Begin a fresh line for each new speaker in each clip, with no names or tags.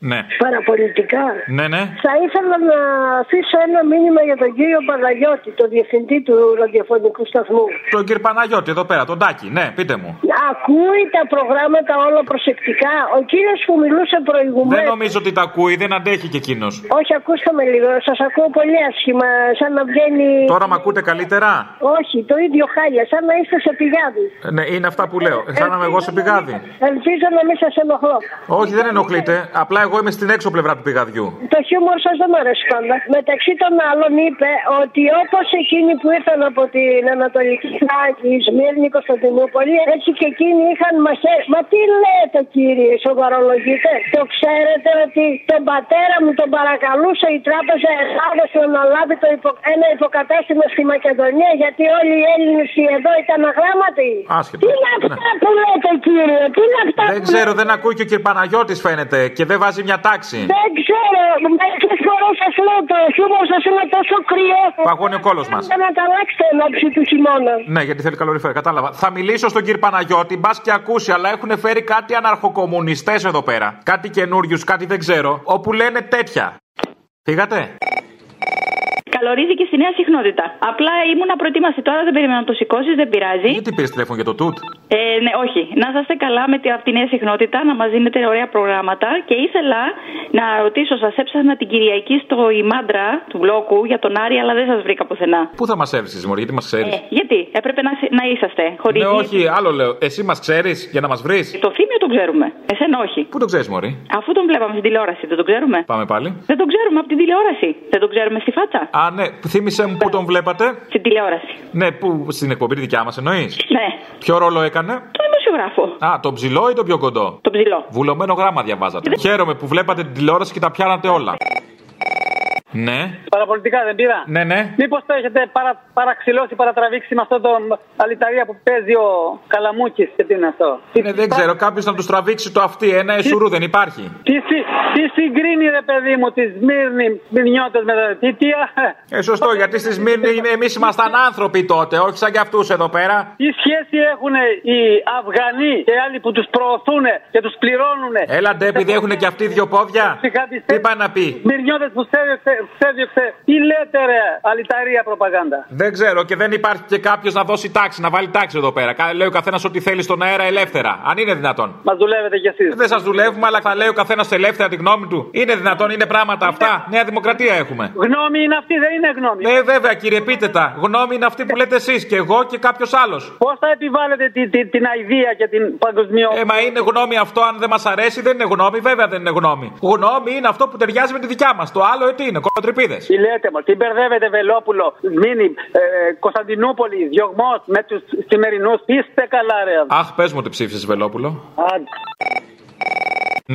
Ναι.
παραπολιτικά.
Ναι, ναι.
Θα ήθελα να αφήσω ένα μήνυμα για τον κύριο Παναγιώτη, τον διευθυντή του ραδιοφωνικού σταθμού.
Τον κύριο Παναγιώτη εδώ πέρα, τον Τάκη. Ναι, πείτε μου.
Ακούει τα προγράμματα όλα προσεκτικά. Ο κύριος που μιλούσε προηγουμένω.
Δεν νομίζω ότι τα ακούει, δεν αντέχει και εκείνος.
Όχι, ακούστε με λίγο. Σας ακούω πολύ άσχημα. Σαν να βγαίνει.
Τώρα με ακούτε καλύτερα;
Όχι, το ίδιο χάλια. Σαν να είστε σε πηγάδι.
Ε, Ναι, είναι αυτά που λέω. Σαν να είμαι εγώ σε πηγάδι.
Ελπίζω να μην σας ενοχλώ.
Όχι, δεν ενοχλείτε. Απλά εγώ είμαι στην έξω πλευρά του πηγαδιού.
Το χιούμορ σας δεν μου αρέσει πάντα. Μεταξύ των άλλων είπε ότι όπως εκείνοι που ήρθαν από την Ανατολική Θράκη, Σμύρνη, Κωνσταντινούπολη, έτσι και εκείνοι είχαν μαχέ. Μα τι λέτε κύριε, σοβαρολογείτε. Το ξέρετε ότι τον πατέρα μου τον παρακαλούσε η Τράπεζα Ελλάδα να αναλάβει το υπο... ένα υποκατάστημα στη Μακεδονία γιατί όλοι οι Έλληνες εδώ ήταν αγράμματοι.
Άσχετο.
Τι είναι αυτά
Ναι.
που λέτε κύριε, τι είναι αυτά
Δεν
που
ξέρω, δεν ακούει και ο κ. Παναγιώτης φαίνεται και δεν βάζει μια τάξη.
δεν ξέρω, μερικέ φορέ σας λέω το χιούμορ σας είναι τόσο κρύο.
Παγώνει ο κόλος μας.
Για να τα αλλάξετε εν ώψη του χειμώνα.
Ναι, γιατί θέλει καλοριφέρα, κατάλαβα. Θα μιλήσω στον κύριο Παναγιώτη, μπας και ακούσει, αλλά έχουν φέρει κάτι αναρχοκομμουνιστές εδώ πέρα. Κάτι καινούριους, κάτι δεν ξέρω, όπου λένε τέτοια. Φύγατε;
Καλορίζει στη νέα συχνότητα. Απλά ήμουν προετοίμαστη τώρα, δεν περίμενα να το σηκώσεις, δεν πειράζει.
Γιατί πήρες τηλέφωνο για το τούτ;
Ε, ναι, όχι. Να είσαστε καλά με τη, από τη νέα συχνότητα, να μας δίνετε ωραία προγράμματα. Και ήθελα να ρωτήσω, σας έψαχνα την Κυριακή στο ημάντρα του μπλόκου για τον Άρη, αλλά δεν σας βρήκα πουθενά.
Πού θα μας έβρισες, Μωρή, γιατί μας ξέρεις;
Ε, γιατί; Έπρεπε να, να είσαστε χωρίς.
Ναι, όχι, άλλο λέω. Εσύ μας ξέρεις για να μας βρεις;
Το θύμιο τον ξέρουμε. Εσένα όχι.
Πού το ξέρεις, Μωρή;
Αφού τον βλέπαμε στην τηλεόραση, δεν τον ξέρουμε.
Πάμε πάλι.
Δεν τον ξέρουμε από την τηλεόραση. Δεν τον ξέρουμε στη φάτσα.
Α, ναι, θύμισε μου πού τον βλέπατε.
Στην τηλεόραση.
Ναι, που στην εκπομπή τη δικιά μας εννοείς;
Ναι.
Ποιο ρόλο έκανε;
Το δημοσιογράφο.
Α, τον ψηλό ή τον πιο κοντό;
Το ψηλό.
Βουλωμένο γράμμα διαβάζατε. Χαίρομαι που βλέπατε την τηλεόραση και τα πιάνατε όλα. Ναι,
Παραπολιτικά δεν πήρα.
ναι, ναι.
Μήπως το έχετε παρα, παραξηλώσει, παρατραβήξει με αυτό το αλυταρία που παίζει ο Καλαμούκης και τι είναι αυτό; Τι,
Ναι, δεν ξέρω, κάποιος να τους τραβήξει το αυτί. Ένα εσουρού δεν υπάρχει.
Τι, συ- τι συγκρίνει ρε παιδί μου τη Σμύρνη Μυρνιώτε με τα. Τι, τι, α,
Ε, σωστό, γιατί στη Σμύρνη εμείς ήμασταν άνθρωποι τότε, όχι σαν κι αυτούς εδώ πέρα.
τι σχέση έχουν οι Αφγανοί και άλλοι που τους προωθούν και τους πληρώνουν;
Έλα ντε, επειδή έχουν και αυτοί δύο πόδια; Τις πάει να πει;
Μυρνιώτε που στέδιωξε, στέδιωξε. Τι λέτε ρε, αλυταρία προπαγάνδα.
Δεν ξέρω και δεν υπάρχει και κάποιος να δώσει τάξη, να βάλει τάξη εδώ πέρα. Κα- Λέει ο καθένας ό,τι θέλει στον αέρα ελεύθερα. Αν είναι δυνατόν.
Μας δουλεύετε κι εσείς.
Δεν σας δουλεύουμε, αλλά θα λέει ο καθένας ελεύθερα τη γνώμη του. Είναι δυνατόν, είναι πράγματα αυτά. Νέα δημοκρατία έχουμε.
Γνώμη είναι αυτή, δεν είναι γνώμη.
Ναι, βέβαια, κύριε, πείτε τα. Γνώμη είναι αυτή που λέτε εσείς και εγώ και κάποιος άλλος.
Πώς θα επιβάλλετε τη- τη- την αηδία και την παγκοσμιό.
Ε, μα είναι γνώμη αυτό, αν δεν μας αρέσει, δεν είναι γνώμη, βέβαια δεν είναι γνώμη. Γνώμη είναι αυτό που ταιριάζει με τη δικιά μας. Το άλλο, ε, τι είναι, κολοτρυπίδες.
Τι λέτε, μα, τι μπερδεύετε Βελόπουλο, Μίνι, ε, Κωνσταντινούπολη, διωγμός με τους σημερινούς. Είστε καλά, ρε.
Αχ, πες μου ότι ψήφισες Βελόπουλο.
Άντε.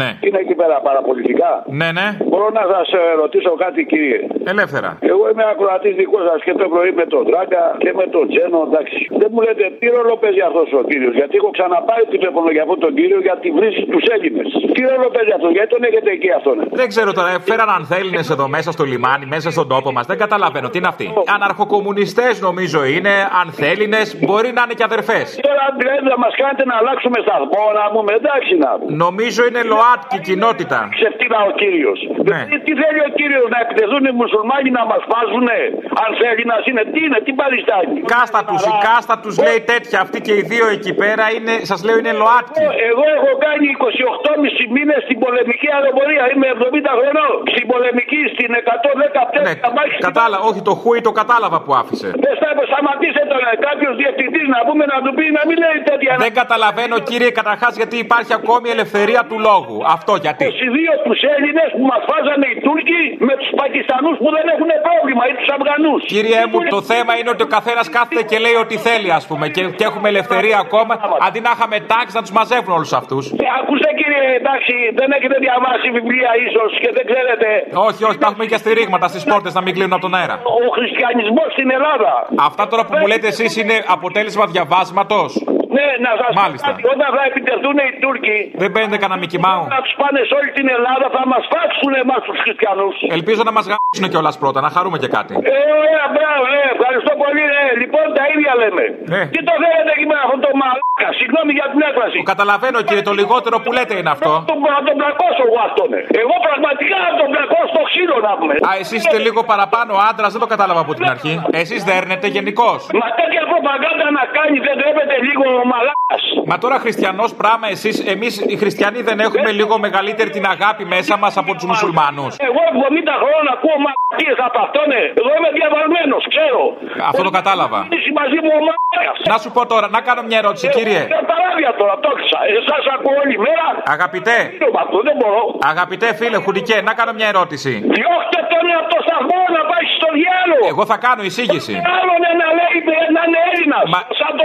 Ναι.
Είναι εκεί πέρα παραπολιτικά.
Ναι, ναι.
Μπορώ να σας ρωτήσω κάτι, κύριε.
Ελεύθερα.
Εγώ είμαι ακροατής δικός σας και το πρωί με τον Τράγκα και με τον Τζένο, εντάξει. Δεν μου λέτε τι ρόλο παίζει αυτός ο κύριος. Γιατί έχω ξαναπάρει τηλέφωνο για αυτόν τον κύριο για τη βρύση τους Έλληνες. Τι ρόλο παίζει αυτός, γιατί τον έχετε εκεί αυτόν.
Δεν ξέρω τώρα, ε, φέραν ανθέλινε εδώ μέσα στο λιμάνι, μέσα στον τόπο μας. Δεν καταλαβαίνω τι είναι αυτοί. Αναρχοκομμουνιστές νομίζω είναι, ανθέλινε, μπορεί να είναι και αδερφές.
Τώρα δηλαδή να μας κάνετε να αλλάξουμε σταθμό, να πούμε εντάξει να πούμε.
Νομίζω είναι ΛΟΑΤΚΙ κοινότητα.
Ξεφτύλα ο κύριος.
Ναι.
Τι, τι θέλει ο κύριος να επιτεθούν οι μουσουλμάνοι να μας φάζουνε. Αν θέλει να είναι, τι είναι, τι παριστάνει.
Κάστα τους, η κάστα τους λέει τέτοια. Αυτοί και οι δύο εκεί πέρα είναι, σας λέω, είναι ΛΟΑΤΚΙ.
Εγώ έχω κάνει 28,5 μήνες στην πολεμική αεροπορία. Είμαι 70 χρονών. Στην πολεμική, στην 114
Ναι,
μάχη.
κατάλαβα, όχι το χούι το κατάλαβα που άφησε.
Δεν θα σταματήσε τον κάποιος διευθυντής να πούμε να του πει να μην λέει τέτοια.
Δεν καταλαβαίνω, κύριε, καταρχάς γιατί υπάρχει ακόμη ελευθερία του λόγου. Αυτό γιατί;
22 τους Έλληνες που μας φάζανε οι Τούρκοι με τους Πακιστανούς που δεν έχουν πρόβλημα ή τους Αφγανούς.
Κύριε μου, το θέμα είναι ότι ο καθένας κάθεται και λέει ό,τι θέλει, ας πούμε, και, και έχουμε ελευθερία ακόμα. Αντί να είχαμε τάξη να τους μαζεύουν όλους αυτούς.
Ακούστε κύριε, εντάξει, δεν έχετε διαβάσει βιβλία ίσως και δεν ξέρετε.
Όχι, όχι, τα έχουμε και στηρίγματα στις πόρτες να μην κλείνουν από τον αέρα.
Ο χριστιανισμός στην Ελλάδα.
Αυτά τώρα που μου λέτε εσείς είναι αποτέλεσμα διαβάσματος.
Ναι, να σας πω
Μάλιστα.
κάτι. Όταν θα επιτεθούν οι Τούρκοι,
Δεν παίρνετε κανένα μικημάου.
να τους πάνε σε όλη την Ελλάδα, θα μας φάξουν εμάς τους χριστιανούς.
Ελπίζω να μας γαμίσουν κιόλας πρώτα, να χαρούμε και κάτι.
Ε, ωραία, μπράβο, ναι, ευχαριστώ πολύ, ναι. Λοιπόν, τα ίδια λέμε.
Ναι.
Τι το θέλετε εκεί με αυτό το μαλάκα, συγγνώμη για την έκφραση.
Καταλαβαίνω κύριε, το λιγότερο που λέτε είναι αυτό.
Τον, να τον πλακώσω εγώ αυτόν. ναι. Εγώ πραγματικά να τον πλακώσω στο ξύλο να πούμε.
Α, εσείς είστε λίγο παραπάνω άντρας, δεν το κατάλαβα από την αρχή. Εσείς δέρνετε γενικώς.
Μα τέτοια προπαγάνδα να κάνει δεν τρέπεται λίγο ο μαλάκα.
Μα τώρα χριστιανός πράγμα εσείς, εμείς οι χριστιανοί δεν έχουμε λίγο μεγαλύτερη την αγάπη μέσα μας από τους μουσουλμάνους.
Εγώ 70 χρόνια ακούω μαλακίες από αυτόν. ναι. Εγώ είμαι διαβαλμένο, ξέρω.
Αυτό το κατάλαβα.
Είσαι μαζί μου ο μαλάκα.
Να σου πω τώρα, να κάνω μια ερώτηση, κύριε.
Ε, παράδειγμα τώρα, το έξα. Εσά ακούω όλη μέρα.
Αγαπητέ,
Με αυτό δεν μπορώ.
αγαπητέ φίλε Χουντικέ, να κάνω μια ερώτηση.
Διώχτε τον από το σταθμό να πάει στο διάλογο.
Εγώ θα κάνω εισήγηση.
Άλλον να λέει να είναι Έλληνας.
Μα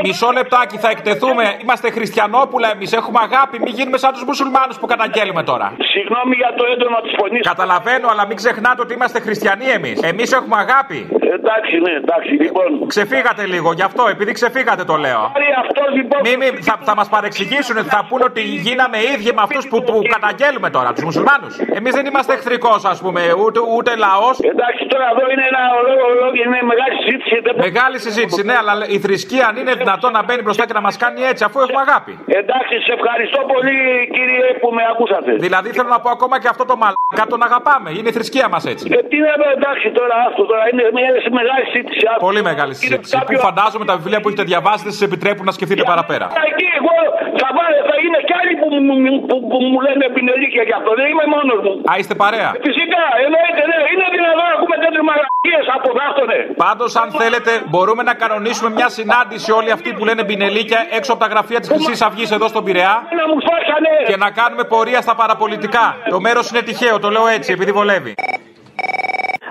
μισό λεπτάκι θα εκτεθούμε. Είμαστε χριστιανόπουλα εμείς. Έχουμε αγάπη. Μην γίνουμε σαν τους μουσουλμάνους που καταγγέλουμε τώρα.
Συγγνώμη για το έντονο της φωνής.
Καταλαβαίνω, αλλά μην ξεχνάτε ότι είμαστε χριστιανοί εμείς. Εμείς έχουμε αγάπη.
Εντάξει, ναι, εντάξει, λοιπόν.
Ξεφύγατε λίγο, γι' αυτό, επειδή ξεφύγατε το λέω.
Άρη αυτό λοιπόν.
Μη, μη, θα, θα μας παρεξηγήσουν, θα πούνε ότι γίναμε ίδιοι με αυτούς που, που καταγγέλουμε τώρα, τους μουσουλμάνους. Εμείς δεν είμαστε εχθρικός, ας πούμε, ούτε, ούτε λαός.
Εντάξει, τώρα εδώ είναι ένα ολόγιο, είναι μεγάλη συζήτηση. Δεν...
Μεγάλη συζήτηση, ναι, αλλά η θρησκεία αν είναι δυνατόν να μπαίνει μπροστά και να μας κάνει έτσι, αφού έχουμε αγάπη.
Εντάξει, σε ευχαριστώ πολύ κύριε που με ακούσατε.
Δηλαδή θέλω να πω ακόμα και αυτό το μαλάκα τον αγαπάμε. Είναι η θρησκεία μας έτσι.
Ε, τι να πω, εντάξει τώρα αυτό τώρα είναι μια μεγάλη συζήτηση. άκου.
Πολύ μεγάλη συζήτηση. Που
Κάποιο-
φαντάζομαι τα βιβλία που έχετε διαβάσει δεν σας επιτρέπουν να σκεφτείτε παραπέρα.
Εκεί εγώ θα, βάλω, θα είναι κι άλλοι που, μου- μου- που, που μου λένε πινελίκια γι' αυτό. Δεν είμαι μόνος μου.
Α, είστε παρέα.
Φυσικά, εννοείται, ναι. Είναι δυνατόν να ακούμε τέτοιες μαλακίες από δάφτονε.
Πάντως, αν θέλετε, μπορούμε να κανονίσουμε μια συνάντηση όλοι αυτοί που λένε μπινελίκια έξω από τα γραφεία της Χρυσής Αυγής εδώ στον Πειραιά
Να μου σφάξανε.
και να κάνουμε πορεία στα παραπολιτικά. Το μέρος είναι τυχαίο, το λέω έτσι, επειδή βολεύει.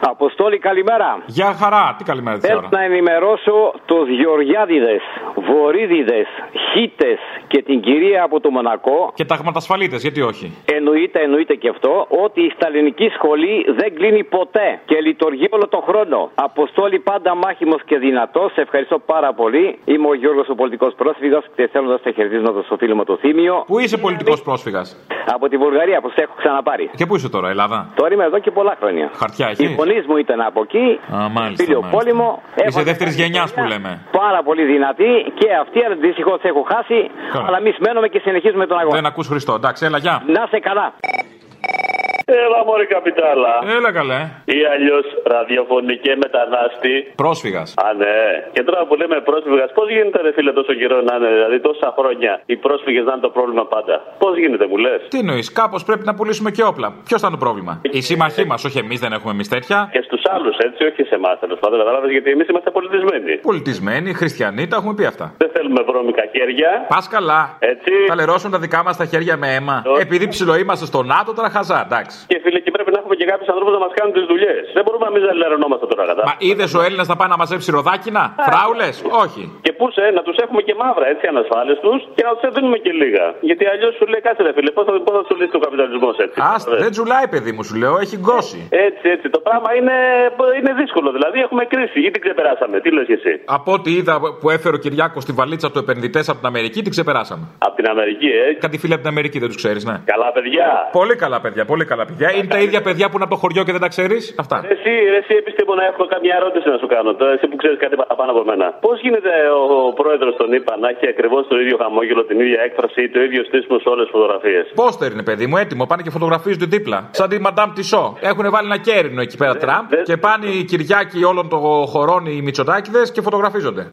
Αποστόλη, καλημέρα.
Γεια χαρά, τι καλημέρα τη
Θέλω
ώρα.
να ενημερώσω τους Γεωργιάδηδε, Βορύδηδε, Χίτες και την κυρία από το Μονακό.
Και ταγματασφαλίτε, γιατί όχι;
Εννοείται, εννοείται και αυτό, ότι η σταλινική σχολή δεν κλείνει ποτέ και λειτουργεί όλο τον χρόνο. Αποστόλη πάντα μάχημος και δυνατός. Σε ευχαριστώ πάρα πολύ. Είμαι ο Γιώργος, ο πολιτικός πρόσφυγας και θέλω να σε χαιρετίζω στο φίλο μου το Θήμιο.
Πού είσαι πολιτικός πρόσφυγας;
Από τη Βουλγαρία που σε έχω ξαναπάρει.
Και πού είσαι τώρα, Ελλάδα;
Τώρα είμαι εδώ και πολλά χρόνια.
Χαρτιά
Οι
έχει.
γονείς μου ήταν από εκεί.
Α, μάλιστα.
Φίλιο
μάλιστα.
πόλεμο.
Είσαι
Έχω
δεύτερης
μια
γενιάς που
οικογένεια
λέμε.
Πάρα πολύ δυνατή και αυτή δυστυχώ έχω χάσει.
Καλά.
Αλλά εμείς μένουμε και συνεχίζουμε τον αγώνα.
Δεν ακούς Χριστό. Εντάξει, έλα, γεια.
Να σε καλά.
Έλα μωρή καπιτάλα.
Έλα καλέ.
Ή αλλιώς ραδιοφωνική μετανάστη.
Πρόσφυγας.
Α, ναι. Και τώρα που λέμε πρόσφυγας, πώς γίνεται ρε φίλε τόσο καιρό να είναι, δηλαδή τόσα χρόνια οι πρόσφυγες να είναι το πρόβλημα πάντα; Πώς γίνεται, μου λες;
Τι εννοείς, κάπως πρέπει να πουλήσουμε και όπλα. Ποιος ήταν το πρόβλημα; Οι σύμμαχοί μας, όχι εμείς δεν έχουμε εμείς τέτοια.
Και στους άλλους, έτσι, όχι σε εμάς τέλος πάντων, κατάλαβες γιατί εμείς είμαστε πολιτισμένοι.
Πολιτισμένοι, χριστιανοί, τα έχουμε πει αυτά.
Δεν θέλουμε βρώμικα χέρια.
Πας καλά.
Έτσι.
Θα λερώσουν τα δικά μας τα χέρια με αίμα.
Όχι.
Επειδή ψηλό είμαστε στο ΝΑΤΟ, τώρα χαζά, εντάξει.
Και φίλε, και πρέπει να έχουμε και κάποιους ανθρώπους να μας κάνουν τις δουλειές. Δεν μπορούμε εμεί να λερωνόμαστε τώρα,
Μα
κατάλαβε.
είδες ο Έλληνας να πάει να μαζέψει ροδάκινα, φράουλες, όχι.
Και πού σε, να τους έχουμε και μαύρα έτσι ανασφάλιστους και να τους δίνουμε και λίγα. Γιατί αλλιώς σου λέει κάτσε ρε φίλε, πώς θα, πώς θα σου λύσει ο καπιταλισμός έτσι.
Άστα, δεν τζουλάει, παιδί μου, σου λέω, έχει γκώσει.
Έτσι, έτσι. Το πράγμα είναι, είναι δύσκολο. Δηλαδή έχουμε κρίση ή την ξεπεράσαμε. Τι λες εσύ;
Από ό,τι είδα που έφερε ο Κυριάκος στη βαλίτσα του επενδυτές από την Αμερική, την ξεπεράσαμε.
Από την Αμερική, ε;
Κάτι φίλοι από την Αμερική δεν τους ξέρεις, ναι.
Καλά παιδιά.
Πολύ καλά παιδιά, πολύ καλά παιδιά. Είναι τα ίδια παιδιά που είναι από το χωριό και δεν τα ξέρεις; Αυτά.
Ρε Εσύ, ρε εσύ επιστήμονα, έχω καμιά ερώτηση να σου κάνω. Τώρα, εσύ που ξέρεις κάτι παραπάνω από μένα. Πώς γίνεται ο, ο πρόεδρος των ΗΠΑ να έχει ακριβώς το ίδιο χαμόγελο, την ίδια έκφραση ή το ίδιο στήσιμο σε όλες τις φωτογραφίες.
Πόστερ είναι, παιδί μου, έτοιμο. Πάνε και φωτογραφίζονται δίπλα. Σαν τη Μαντάμ Τισό. Έχουν βάλει ένα κέρινο εκεί πέρα Τραμπ
δεν-
και πάνε οι Κυριάκοι όλων των χωρών οι Μητσοτάκηδες και φωτογραφίζονται.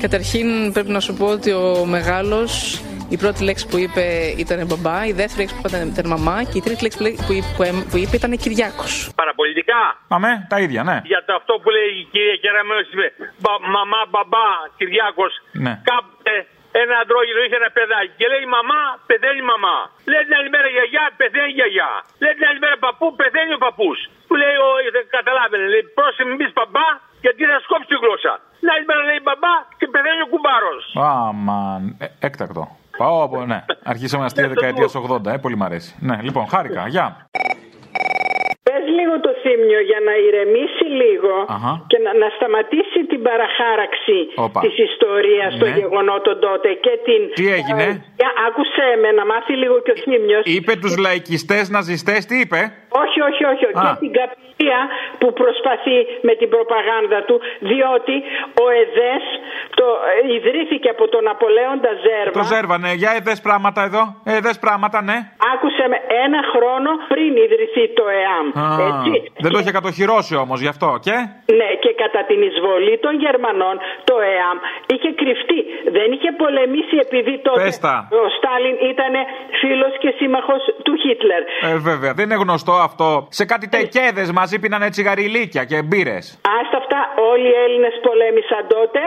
Καταρχήν πρέπει να σου πω ότι ο μεγάλος η πρώτη λέξη που είπε ήταν μπαμπά, η δεύτερη λέξη που είπε ήταν μαμά και η τρίτη λέξη που, λέ- που είπε- που έμ- που είπε ήταν Κυριάκος.
Παραπολιτικά.
Αμέ, τα ίδια, ναι.
Για το αυτό που λέει η κυρία Κεραμέως είπε μπα- μαμά, μπαμπά, Κυριάκος.
Ναι.
Κάποτε ένα αντρόγινο είχε ένα παιδάκι και λέει μαμά, πεθαίνει η μαμά. Λέει την άλλη μέρα γιαγιά, πεθαίνει η γιαγιά. Λέει την άλλη μέρα παππού, πεθαίνει ο παππούς. Του λέει, ο, δεν καταλάβαινε, λέει πρόσεχε μην πεις μπαμπά γιατί θα σκόψει τη γλώσσα. Την άλλη μέρα λέει μπαμπά και πεθαίνει ο κουμπάρος.
Αμαν. Ε, έκτακτο. Πάω από. Ναι, αρχίσαμε αστεία δεκαετία 80, ε, πολύ μ' αρέσει. Ναι, λοιπόν, χάρηκα. Γεια.
Πες λίγο το θύμιο για να ηρεμήσει λίγο
Αχα.
και να, να σταματήσει την παραχάραξη
Όπα.
της ιστορίας των
Ναι.
γεγονότων τότε και την...
Τι έγινε;
Ε, άκουσε με να μάθει λίγο και ο θύμιος.
Είπε τους λαϊκιστές ναζιστές, τι είπε;
Όχι, όχι, όχι.
Α.
Και την καπηλεία που προσπαθεί με την προπαγάνδα του, διότι ο ΕΔΕΣ το, ε, ιδρύθηκε από τον Απολέοντα Ζέρβα.
Το ζέρβανε. Για εδές πράγματα εδώ. Εδές πράγματα, ναι.
Άκουσε με ένα χρόνο πριν ιδρυθεί το ΕΑΜ.
Α,
Έτσι.
δεν το είχε κατοχυρώσει όμως γι' αυτό. Και;
Ναι, και κατά την εισβολή των Γερμανών το ΕΑΜ είχε κρυφτεί. Δεν είχε πολεμήσει επειδή τότε
Πες τα.
ο Στάλιν ήταν φίλος και σύμμαχος του Χίτλερ.
Ε, βέβαια, δεν είναι γνωστό αυτό. Σε κάτι τεκέδες μαζί πίνανε τσιγαριλίκια και μπύρες.
Άστα αυτά, όλοι οι Έλληνες πολέμησαν τότε.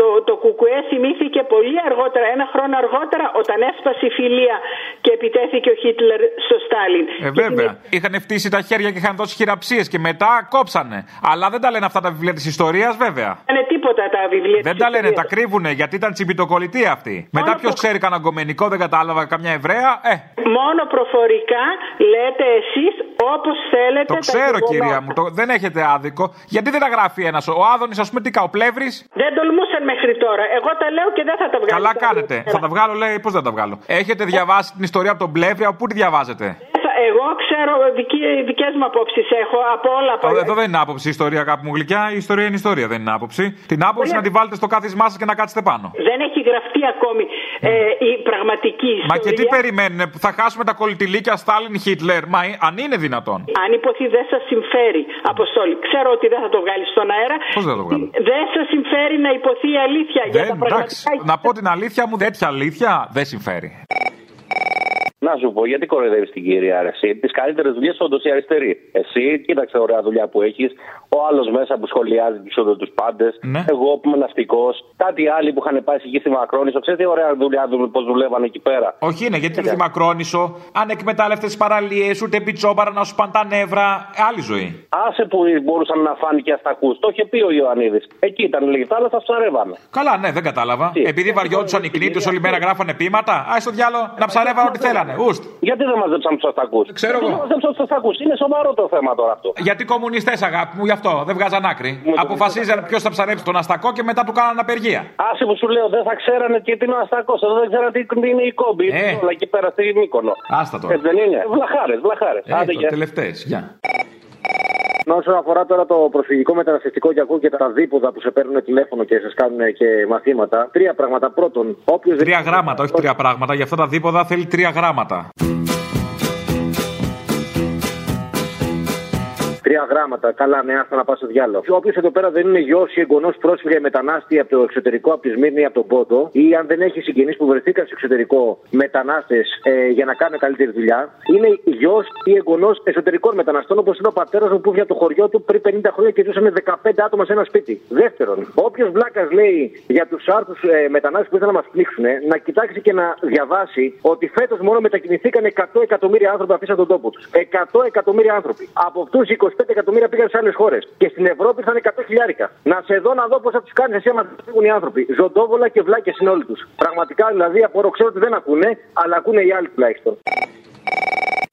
Το, το Κουκουέ θυμήθηκε πολύ αργότερα, ένα χρόνο αργότερα, όταν έσπασε η φιλία και επιτέθηκε ο Χίτλερ στο Στάλιν.
Ε, βέβαια. Είχαν φτύσει τα χέρια και είχαν δώσει χειραψίες και μετά κόψανε. Αλλά δεν τα λένε αυτά τα βιβλία της ιστορίας, βέβαια.
Δεν είναι τίποτα τα βιβλία
Δεν
της
τα λένε,
ιστορίας.
τα κρύβουνε γιατί ήταν τσιμπιτοκολλητή αυτή. Μετά ποιος ξέρει κανένα γκομενικό, δεν κατάλαβα καμιά Εβραία. Ε,
Μόνο προφορικά λέτε εσείς όπως θέλετε.
το
τα
ξέρω
γεγονότα.
κυρία μου, το, δεν έχετε άδικο. Γιατί δεν τα γράφει ένας. Ο Άδωνης, ας πούμε, τι κα, ο Πλεύρης;
Δεν τολμούσαν μέχρι τώρα. Εγώ τα λέω και δεν θα τα βγάλω.
Καλά κάνετε. Θα τα βγάλω, λέει, πώς δεν τα βγάλω. Έχετε διαβάσει την ιστορία από τον Πλεύρη, από πού τη διαβάζετε;
Εγώ ξέρω δική- δικές μου απόψεις έχω από όλα. Από...
Εδώ δεν είναι άποψη η ιστορία, κάπου μου γλυκιά. Η ιστορία είναι ιστορία, δεν είναι άποψη. Την άποψη να τη βάλετε στο κάθισμά σα και να κάτσετε πάνω.
Δεν έχει γραφτεί ακόμη ε, η πραγματική ιστορία.
Μα και τι περιμένουν, που θα χάσουμε τα κολλητηλίκια Στάλιν Χίτλερ. Μα ε, αν είναι δυνατόν.
Αν υποθεί δεν σας συμφέρει, Αποστόλη. Ξέρω ότι δεν θα το βγάλεις στον αέρα.
Πώς δεν θα το βγάλω;
Δεν σας συμφέρει να υποθεί η αλήθεια για
Δεν,
τα
εντάξει,
πραγματικά.
να πω την αλήθεια μου, τέτοια αλήθεια δεν συμφέρει.
Να σου πω, γιατί κοροϊδεύει την κυρία Αρεσί. Τι καλύτερε δουλειέ όντω η αριστερή. Εσύ, κοίταξε ωραία δουλειά που έχει. Ο άλλο μέσα που σχολιάζει του του πάντε.
Ναι.
Εγώ που είμαι ναυτικό. Κάτι άλλοι που είχαν πάει εκεί στη Μακρόνισο. Ξέρετε τι ωραία δουλειά του πώ δουλεύανε εκεί πέρα.
Όχι είναι, γιατί τη Μακρόνισο, αν εκμετάλλευτε τι παραλίε, ούτε πιτσόμπαρα να σου πάνε τα νεύρα. Άλλη ζωή.
Άσε που μπορούσαν να φάνε και αστακού. Το είχε πει ο Ιωαννίδη. Εκεί ήταν λίγη θάλασσα, ψαρεύανε.
Καλά, ναι, δεν κατάλαβα. Επειδή βαριόντουσαν οι κνήτε όλη μέρα γράφανε πείματα, α το διάλο να ψαρεύαν ό,τι θέλανε. Ουστ.
Γιατί δεν μαζέψαν τους αστακούς;
Ξέρω
Γιατί
εγώ.
δεν μαζέψαν τους αστακούς; Είναι σοβαρό το θέμα τώρα αυτό.
Γιατί κομμουνιστές, αγάπη μου, γι' αυτό δεν βγάζαν άκρη. Αποφασίζαν ποιος θα ψαρέψει τον Αστακό και μετά του κάναν απεργία.
Άσε που σου λέω, δεν θα ξέρανε τι είναι ο αστακός. Εδώ δεν ξέρανε τι τι είναι η κόμπη.
Ε.
Όλα εκεί πέρα στη Μύκονο.
Άστα τώρα.
Έτσι δεν είναι. Βλαχάρες, βλαχάρες.
Ε, το τελευταίες, γεια.
Όσον αφορά τώρα το προσφυγικό μεταναστευτικό και ακούω και τα δίποδα που σε παίρνουν τηλέφωνο και σας κάνουν και μαθήματα. Τρία πράγματα. Πρώτον, όποιος.
Τρία γράμματα, όχι τρία πράγματα. Γι' αυτά τα δίποδα θέλει τρία γράμματα.
Τρία γράμματα. Καλά, ναι, άστα να πάω στο διάλογο. Όποιο εδώ πέρα δεν είναι γιος ή εγγονός πρόσφυγα ή μετανάστη από το εξωτερικό, από τη Σμύρνη ή από τον Πόντο, ή αν δεν έχει συγγενείς που βρεθήκαν στο εξωτερικό μετανάστες ε, για να κάνουν καλύτερη δουλειά, είναι γιος ή εγγονός εσωτερικών μεταναστών, όπως είναι ο πατέρας μου που είχε από το χωριό του πριν 50 χρόνια και ζούσε με 15 άτομα σε ένα σπίτι. Δεύτερον, όποιος βλάκας λέει για τους άρθρους ε, μετανάστες που ήθελαν να μας πνίξουν, να κοιτάξει και να διαβάσει ότι φέτος μόνο μετακινηθήκαν 100 εκατομμύρια άνθρωποι αφήσαν τον τόπο τους. 100 εκατομμύρια άνθρωποι. Από αυτούς 25 εκατομμύρια πήγαν σε άλλες χώρες. Και στην Ευρώπη θα είναι 100 χιλιάρικα. Να σε δω να δω πώς θα του κάνεις εσύ άμα φύγουν οι άνθρωποι. Ζωντόβολα και βλάκε είναι όλοι τους. Πραγματικά δηλαδή απορώ, ξέρω ότι δεν ακούνε, αλλά ακούνε οι άλλοι τουλάχιστον.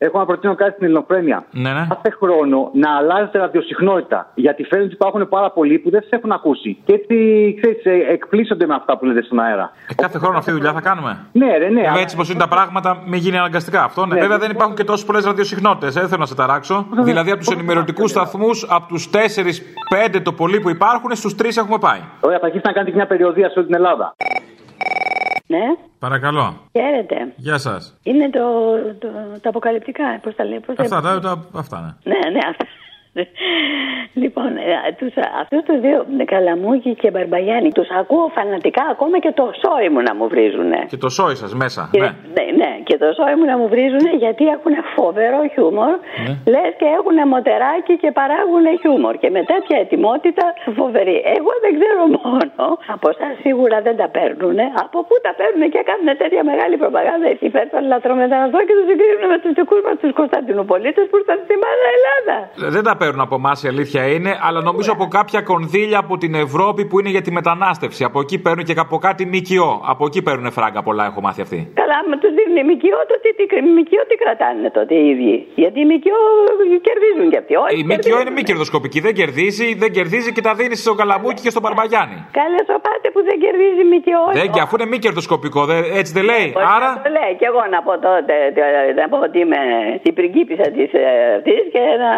Έχω να προτείνω κάτι στην ελληνοφρένεια.
Ναι, ναι.
Κάθε χρόνο να αλλάζετε ραδιοσυχνότητα. Γιατί φαίνεται ότι υπάρχουν πάρα πολλοί που δεν σα έχουν ακούσει. Και έτσι, ξέρεις, ε, εκπλήσονται με αυτά που λέτε στον αέρα.
Ε, κάθε χρόνο αυτή τη δουλειά θα κάνουμε;
Ναι, ρε, ναι.
Βέβαια,
αλλά-
έτσι πως είναι τα πράγματα, μην γίνει αναγκαστικά αυτό. Ναι.
Ναι.
Βέβαια, δεν υπάρχουν και τόσες πολλές ραδιοσυχνότητες. Δεν θέλω να σε ταράξω. δηλαδή, από τους ενημερωτικούς σταθμούς, από τους 4-5 το πολύ που υπάρχουν, στους 3 έχουμε πάει.
Ωραία, θα αρχίσει να κάνετε και μια περιοδία σε όλη την Ελλάδα.
Ναι,
Παρακαλώ.
χαίρετε.
Γεια σας.
Είναι το, το, τα αποκαλυπτικά, πώς τα λέει. Πώς τα-
Αυτά, τα, τα, αυτά ναι.
Ναι, ναι, αυτά. Λοιπόν, ε, τους, αυτούς τους δύο, ε, Καλαμούκη και Μπαρμπαγιάννη, τους ακούω φανατικά ακόμα και το σόι μου να μου βρίζουνε.
Και το σόι σας μέσα.
Και-
Ναι.
ναι, ναι, και το σόι μου να μου βρίζουνε γιατί έχουν φοβερό χιούμορ.
Ναι.
Λες και έχουν μοτεράκι και παράγουν χιούμορ. Και με τέτοια ετοιμότητα φοβερή. Εγώ δεν ξέρω μόνο. Από εσάς σίγουρα δεν τα παίρνουν. Από πού τα παίρνουν και κάνουν τέτοια μεγάλη προπαγάνδα υπέρ των λατρομεταναστών και τους συγκρίνουν με τους δικούς μας τους Κωνσταντινούπολίτες που ήρθαν στη Μάδα Ελλάδας.
Δεν τα παίρνουν από εμάς, η αλήθεια είναι, αλλά νομίζω από κάποια κονδύλια από την Ευρώπη που είναι για τη μετανάστευση. Από εκεί παίρνουν και από κάτι ΜΚΟ. Από εκεί παίρνουν φράγκα πολλά, έχω μάθει αυτή.
Καλά, με τους δίνουν οι ΜΚΟ τότε τι, ΜΚΟ τι κρατάνε τότε οι ίδιοι; Γιατί οι ΜΚΟ κερδίζουν κι αυτοί. Όλοι
Η ΜΚΟ είναι μη κερδοσκοπική. Δεν κερδίζει, δεν κερδίζει και τα δίνεις στον Καλαμούκι και στον Μπαρμπαγιάννη.
Καλέ το πάτε που δεν κερδίζει η ΜΚΟ.
Δεν, και αφού είναι μη κερδοσκοπικό, δεν- έτσι δεν λέει. Άρα.
Το λέει και εγώ να πω τότε, τε- να πω ότι είμαι η πριγκίπισσα της αυτής και να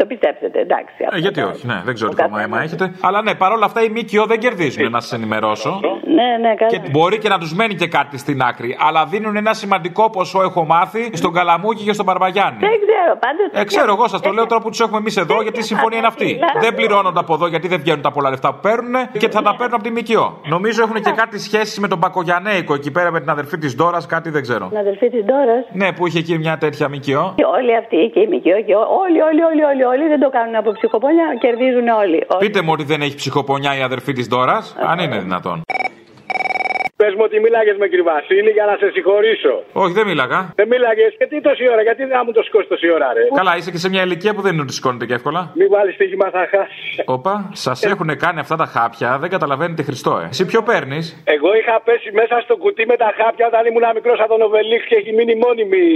το πιστέψετε. Εντάξει.
Ε, γιατί όχι, ναι, δεν ξέρω τι κόμμα αίμα έχετε. Αλλά ναι, παρόλα αυτά οι ΜΚΟ δεν κερδίζουν, να σας ενημερώσω.
Ναι, ναι, καλά.
Και μπορεί και να τους μένει και κάτι στην άκρη. Αλλά δίνουν ένα σημαντικό ποσό, έχω μάθει, στον Καλαμούκι και στον Μπαρμπαγιάννη.
Δεν ξέρω, πάντως...
Ε, ξέρω, εγώ σας το λέω τώρα που τους έχουμε εμείς εδώ, γιατί η συμφωνία είναι αυτή. Δεν πληρώνονται από εδώ γιατί δεν βγαίνουν τα πολλά λεφτά που παίρνουν και θα τα παίρνουν από τη ΜΚΟ. Νομίζω έχουν και κάτι σχέσει με τον Πακογιανέικο εκεί πέρα με την αδερφή της Ντόρας, κάτι δεν ξέρω.
Την αδελφή της Ντόρας.
Ναι, που είχε εκεί μια τέτοια ΜΚΟ.
Και όλοι αυτοί και οι ΜΚΟ και ό- όλοι, όλοι, όλοι, όλοι, όλοι δεν το κάνουν από ψυχοπονιά, κερδίζουν όλοι. όλοι.
Πείτε μου ότι δεν έχει ψυχοπονιά η αδερφή της Ντόρας, αν είναι δυνατόν.
Πες μου ότι μίλαγες με κύριο Βασίλη για να σε συγχωρήσω.
Όχι, δεν μίλαγα.
Δεν μίλαγες και τι τόση ώρα, γιατί δεν θα μου το σηκώσει τόση ώρα, ρε.
Καλά, είσαι και σε μια ηλικία που δεν είναι ότι σηκώνεται και εύκολα.
Μην βάλεις στοίχημα, θα χάσεις.
Όπα, σας έχουν κάνει αυτά τα χάπια, δεν καταλαβαίνετε Χριστό, ε. Εσύ ποιο παίρνεις;
Εγώ είχα πέσει μέσα στο κουτί με τα χάπια όταν ήμουν μικρός από τον Οβελίξ και έχει μείνει μόνιμη.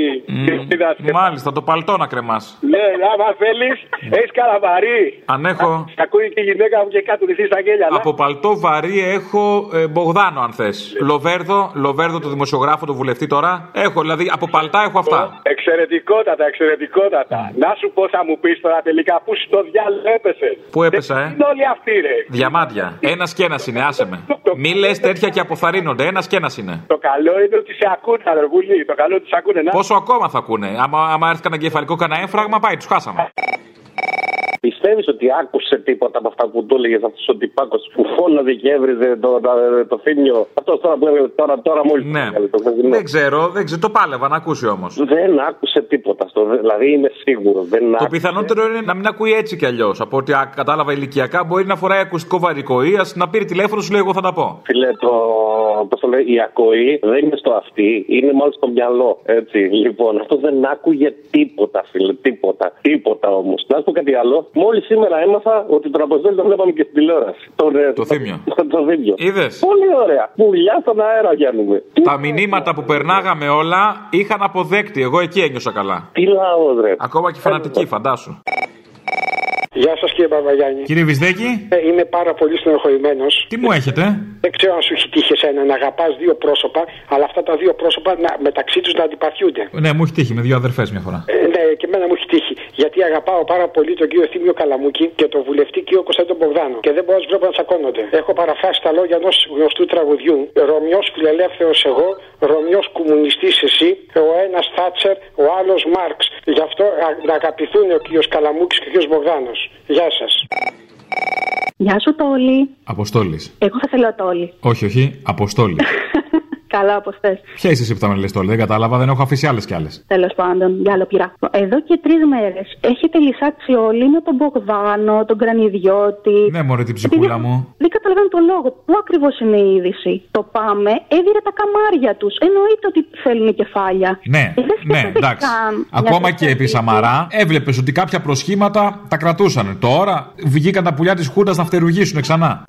Μάλιστα, το παλτό να κρεμάς.
Ναι, άμα θέλεις, έχεις καλαβαρί.
Αν έχω.
Ακούει και η γυναίκα μου και κάτω ρυθί στα γέλια. να.
Από παλτό βαρύ έχω ε, Μπογδάνο, αν θες. Λοβέρδο, Λοβέρδο του δημοσιογράφου, του βουλευτή τώρα. Έχω, δηλαδή από παλτά έχω αυτά.
Εξαιρετικότατα, εξαιρετικότατα. Να σου πω, θα μου πεις τώρα τελικά πού στο διάλογο έπεσε.
Πού έπεσα, ε;
Είναι όλοι αυτοί, ρε.
Διαμάντια. Ένας και ένας είναι, άσε με. Μη λες τέτοια και αποθαρρύνονται. Ένας και ένας είναι.
Το καλό είναι ότι σε ακούνε, αδερβούλη. Το καλό είναι ότι σε ακούνε. Να.
Πόσο ακόμα θα ακούνε. Άμα, άμα έρθει κανένα κεφαλικό κανένα έμφραγμα, πάει, τους χάσαμε.
Πιστεύεις ότι άκουσε τίποτα από αυτά που του έλεγες αυτός ο τυπάκος που φώναζε και έβριζε το, το, το θύμιο; Αυτός τώρα που έβγαλε τώρα, τώρα μόλις.
Ναι. Δεν ξέρω, δεν ξέρω. Το πάλευα να ακούσει όμως.
Δεν άκουσε τίποτα. Στο, δηλαδή είμαι σίγουρο. Δεν
Το
άκουσε.
πιθανότερο είναι να μην ακούει έτσι κι αλλιώς. Από ό,τι α, κατάλαβα ηλικιακά μπορεί να φοράει ακουστικό βαρικό ή ας να πήρε τηλέφωνο σου λέει εγώ θα τα πω.
Φίλε, το, πώς το λέει, η ακοή δεν είναι στο αυτί, είναι μάλλον στο μυαλό. Έτσι, λοιπόν, αυτός δεν άκουγε τίποτα, φίλε, τίποτα. Τίποτα όμως. Να σου πω κάτι άλλο. Μόλις σήμερα έμαθα ότι τον Αποστόλη τον βλέπαμε και στην τηλεόραση. Τον, ε,
Το θύμιο.
το θύμιο.
Είδες;
Πολύ ωραία. Πουλιά στον αέρα γιάννουμε.
Τα μηνύματα που περνάγαμε όλα είχαν αποδέκτη. Εγώ εκεί ένιωσα καλά.
Τι λαός, ρε.
Ακόμα και φανατική, φαντάσου.
Γεια σας κύριε Παπαγιάννη.
Κύριε Βυσδέκη,
Ε, Είμαι πάρα πολύ στενοχωρημένος.
τι μου έχετε;
Δεν ξέρω αν σου έχει τύχει εσένα να αγαπάς δύο πρόσωπα, αλλά αυτά τα δύο πρόσωπα να, μεταξύ τους να αντιπαθιούνται.
Ναι, μου έχει τύχει με δύο αδερφές μια φορά.
Ε, ναι, και εμένα μου έχει τύχει. Γιατί αγαπάω πάρα πολύ τον κύριο Θήμιο Καλαμούκη και τον βουλευτή κύριο Κωνσταντίνο Μπογδάνο. Και δεν μπορώ να τους βλέπω να τσακώνονται. Έχω παραφράσει τα λόγια ενός γνωστού τραγουδιού. Ρωμιός φιλελεύθερος εγώ, Ρωμιός κομμουνιστής εσύ, ο ένας Θάτσερ, ο άλλος Μάρξ. Γι' αυτό α, να αγαπηθούν ο κύριος Καλαμούκης και ο κύριος Μπογδάνος. Γεια σας.
Γεια σου, Τόλι.
Αποστόλης.
Εγώ θα θέλω Τόλι.
Όχι, όχι, Αποστόλη.
Καλά, όπως θες.
Ποια είσαι εσύ που θα με λες τώρα, δεν κατάλαβα, δεν έχω αφήσει άλλες κι άλλες.
Τέλος πάντων, για άλλο πειρά. Εδώ και τρεις μέρες έχετε λυσάξει όλοι με τον Μπογδάνο, τον Κρανιδιώτη.
Ναι, μωρέ την ψυχούλα μου.
Δεν καταλαβαίνω τον λόγο. Πού ακριβώς είναι η είδηση; Το πάμε, έδιρε τα καμάρια τους. Εννοείται ότι θέλουν κεφάλια.
Ναι, ναι, εντάξει. Ακόμα και επί Σαμαρά έβλεπες ότι κάποια προσχήματα τα κρατούσαν. Τώρα βγήκαν τα πουλιά της Χούντας να φτερουγήσουν ξανά.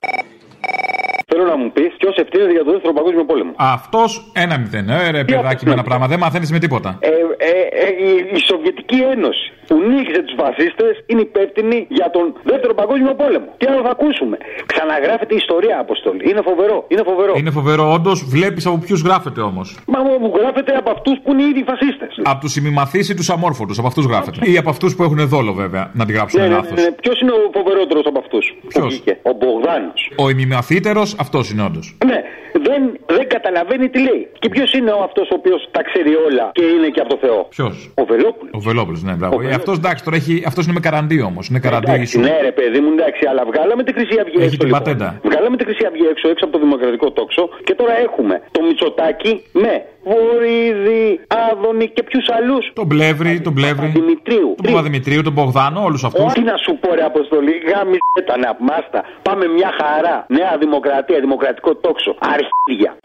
Θέλω να μου πεις ποιο ευθύνεται για τον δεύτερο παγκόσμιο πόλεμο.
Αυτός ένα μηδέν. Ε, ρε, παιδάκι με ένα πράγμα. Δεν μαθαίνεις με τίποτα.
Ε, ε, ε, η, η Σοβιετική Ένωση που νίκησε τους φασίστες είναι υπεύθυνη για τον δεύτερο παγκόσμιο πόλεμο. Τι άλλο θα ακούσουμε; Ξαναγράφεται η ιστορία, Αποστολή. Είναι φοβερό. Είναι φοβερό.
Είναι φοβερό, όντως. Βλέπεις από ποιους γράφεται όμως.
Μα μου γράφεται από αυτούς που είναι ήδη φασίστες.
Από τους ημιμαθείς ή τους αμόρφωτους. Από αυτούς γράφεται. Ή από αυτούς που έχουν δόλο, βέβαια. Να τη γράψουν
Ναι, ναι,
λάθος.
ναι, ναι. Ποιος είναι ο φοβερότερος από αυτούς.
Ποιος;
Ο Μπογδάνος.
Ο ημιμαθύτερος, αυτό είναι όντως.
Ναι, δεν, δεν καταλαβαίνει τι λέει. Και ποιος είναι αυτός ο οποίος τα ξέρει όλα και είναι και από το Θεό;
Ποιος;
Ο Βελόπουλος.
Ο Βελόπουλος, ναι, μπράβο. Αυτός εντάξει, τώρα έχει, αυτός είναι με καραντί όμως. Είναι καραντί
Εντάξει,
ίσου.
ναι, ρε παιδί μου, εντάξει, αλλά βγάλαμε τη Χρυσή Αυγή
Έχει
έξω.
την
λοιπόν.
πατέντα.
Βγάλαμε τη Χρυσή Αυγή έξω, έξω από το Δημοκρατικό τόξο και τώρα έχουμε το Μητσοτάκι με Βορύδη, Άδωνη και ποιους άλλους;
Τον Πλεύρη, τον Πλεύρη.
Δημητρίου.
Τον Παπαδημητρίου, τον Μπογδάνο, όλους αυτούς.
Τι να σου πω, ρε Αποστολή, γάμισε τα να μάστα. Πάμε μια χαρά. Νέα Δημοκρατία, Δημοκρατικό τόξο. Αρχίδια.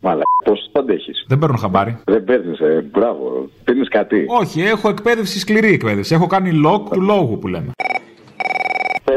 Μαλά, πώ το αντέχει.
Δεν παίρνω χαμπάρι.
Δεν παίρνεις, ε, μπράβο. Παίρνει κάτι.
Όχι, έχω εκπαίδευση, σκληρή εκπαίδευση. Έχω κάνει lock του λόγου που λέμε.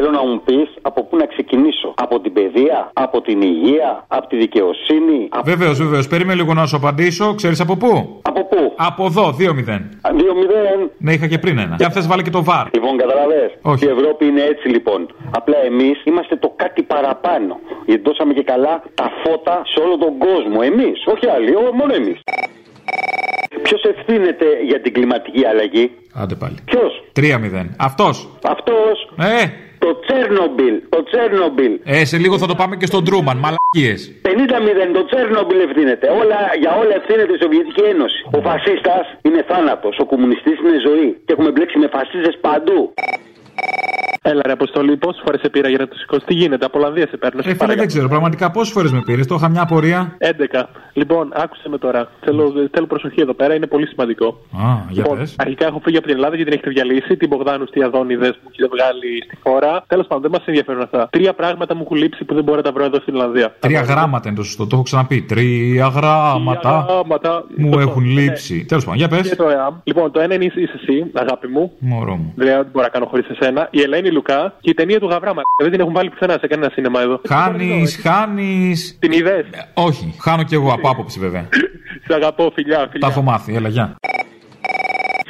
Θέλω να μου πεις από πού να ξεκινήσω. Από την παιδεία, από την υγεία, από τη δικαιοσύνη. Από...
Βεβαίως, βεβαίως. Περίμενε λίγο να σου απαντήσω. Ξέρεις από πού;
Από πού;
Από εδώ, 2-0.
2-0.
Ναι, είχα και πριν ένα. Και αν θε, βάλει και το βαρ.
Λοιπόν, καταλαβέ.
Όχι.
Η Ευρώπη είναι έτσι λοιπόν. Απλά εμείς είμαστε το κάτι παραπάνω. Γιατί δώσαμε και καλά τα φώτα σε όλο τον κόσμο. Εμείς, όχι άλλοι, ό, μόνο εμείς. Ποιος ευθύνεται για την κλιματική αλλαγή,
Άντε πάλι.
Ποιος;
3-0. Αυτός.
Αυτός.
Ε.
Το Τσέρνομπιλ. Το Τσέρνομπιλ.
Ε, σε λίγο θα το πάμε και στον Τρούμαν. Μαλακίες.
50-0 το Τσέρνομπιλ ευθύνεται. Όλα, για όλα ευθύνεται η Σοβιετική Ένωση. Ο φασίστας είναι θάνατος. Ο κομμουνιστής είναι ζωή. Και έχουμε μπλέξει με φασίστες παντού.
Έλα ρε Αποστολή, πόσες φορές σε πήρα για να το σηκώσει, τι γίνεται, από Ολλανδία σε παίρνω.
Ε, φίλε, δεν ξέρω. Πραγματικά πόσες φορές με πήρες; Το είχα μια απορία.
11. Λοιπόν, άκουσε με τώρα. Θέλω, θέλω προσοχή εδώ πέρα, είναι πολύ σημαντικό.
Α, για
λοιπόν,
πες.
αρχικά έχω φύγει από την Ελλάδα γιατί την έχετε διαλύσει. Την Μπογδάνου, τι Αδόνιδε που έχετε βγάλει στη χώρα. Τέλος πάντων, δεν μας ενδιαφέρουν αυτά. Τρία πράγματα μου έχουν λείψει που δεν μπορώ να τα βρω εδώ στην Ολλανδία.
Τρία γράμματα είναι το σωστό. Το έχω ξαναπεί. Τρία γράμματα
Γράμματα.
μου έχουν λείψει. Τέλος πάντων, για πες.
Και το ΕΑΜ. Λοιπόν, το ένα είναι είσαι εσύ, αγάπη μου.
Μωρό μου.
Δεν δεν μπορώ να κάνω χωρίς εσένα. Η Ελένη Λουκά και η ταινία του Γαβράμα. Δεν την έχουν βάλει πουθενά σε κανένα σίνεμα εδώ.
Χάνεις, χάνεις.
Την είδες;
Όχι, χάνω κι εγώ από άποψη βέβαια.
Σε αγαπώ, φιλιά,
Τα
φιλιά.
έχω μάθει, έλα, γεια.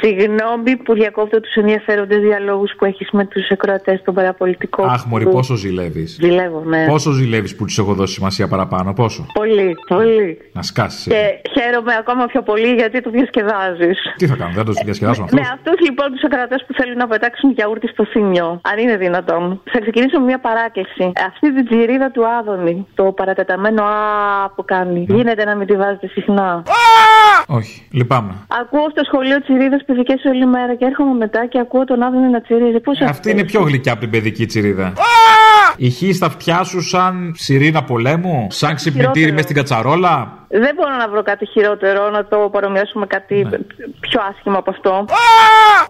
Συγγνώμη που διακόπτω τους ενδιαφέροντες διαλόγους που έχεις με τους ακροατές στον παραπολιτικό.
Αχ, Μωρή,
που-
πόσο ζηλεύεις.
Ζηλεύω, ναι.
Πόσο ζηλεύεις που τους έχω δώσει σημασία παραπάνω, πόσο.
Πολύ, πολύ.
Να σκάσεις.
Και χαίρομαι ακόμα πιο πολύ γιατί το διασκεδάζεις.
Τι θα κάνω, δεν το διασκεδάσω αυτό.
Με αυτούς λοιπόν τους ακροατές που θέλουν να πετάξουν γιαούρτι στο θύμιο, αν είναι δυνατόν. Θα ξεκινήσω με μια παράκληση. Αυτή την τζιρίδα του Άδωνη, το παρατεταμένο Α που κάνει, γίνεται να μην τη βάζετε συχνά.
Όχι, λυπάμαι.
Ακούω στο σχολείο τσιρίδες παιδικέ όλη μέρα και έρχομαι μετά και ακούω τον Άδωνη να τσιρίζει. Πώς
Αυτή είναι πιο γλυκιά από την παιδική τσιρίδα. Ηχεί στα αυτιά σου σαν σιρήνα πολέμου, σαν ξυπνητήρι
Χειρότερο.
μες στην κατσαρόλα.
Δεν μπορώ να βρω κάτι χειρότερο, να το παρομοιάσουμε κάτι
Ναι.
πιο άσχημο από αυτό.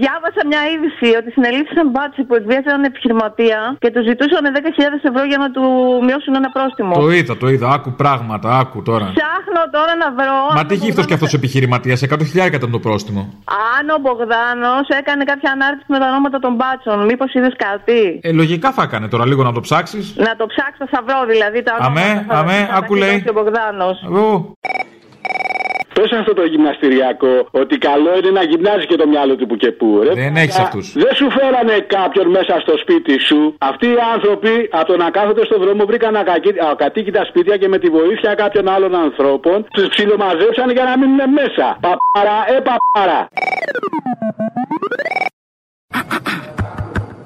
Διάβασα μια είδηση ότι συνελήφθησαν μπάτσι που εκβίασαν επιχειρηματία και τους ζητούσαν 10.000 ευρώ για να του μειώσουν ένα πρόστιμο.
Το είδα, το είδα. Άκου πράγματα, άκου τώρα.
Ψάχνω τώρα να βρω.
Μα τι γύφτο κι αυτό επιχειρηματίας, 100.000 ήταν το πρόστιμο.
Αν ο Μπογδάνος έκανε κάποια ανάρτηση με τα ονόματα των μπάτσων, μήπως είδες κάτι;
Ε, λογικά θα έκανε τώρα λίγο να το ψάξεις.
Να το ψάξω, θα βρω δηλαδή τα ονόματα.
Αμέ,
θα-
αμέ,
θα τα
άκου
έχει
λέει.
δώσει Ο Μπογδάνος.
Πε αυτό το γυμναστηριακό ότι καλό είναι να γυμνάζει και το μυαλό του που και που. Ρε;
Δεν έχεις
Α,
αυτούς.
Δεν σου φέρανε κάποιον μέσα στο σπίτι σου; Αυτοί οι άνθρωποι από το να κάθονται στον δρόμο βρήκαν ακακί- ακατοίκητα σπίτια και με τη βοήθεια κάποιων άλλων ανθρώπων τους ψιλομαζέψαν για να μείνουν μέσα. Παπάρα, ε παπάρα.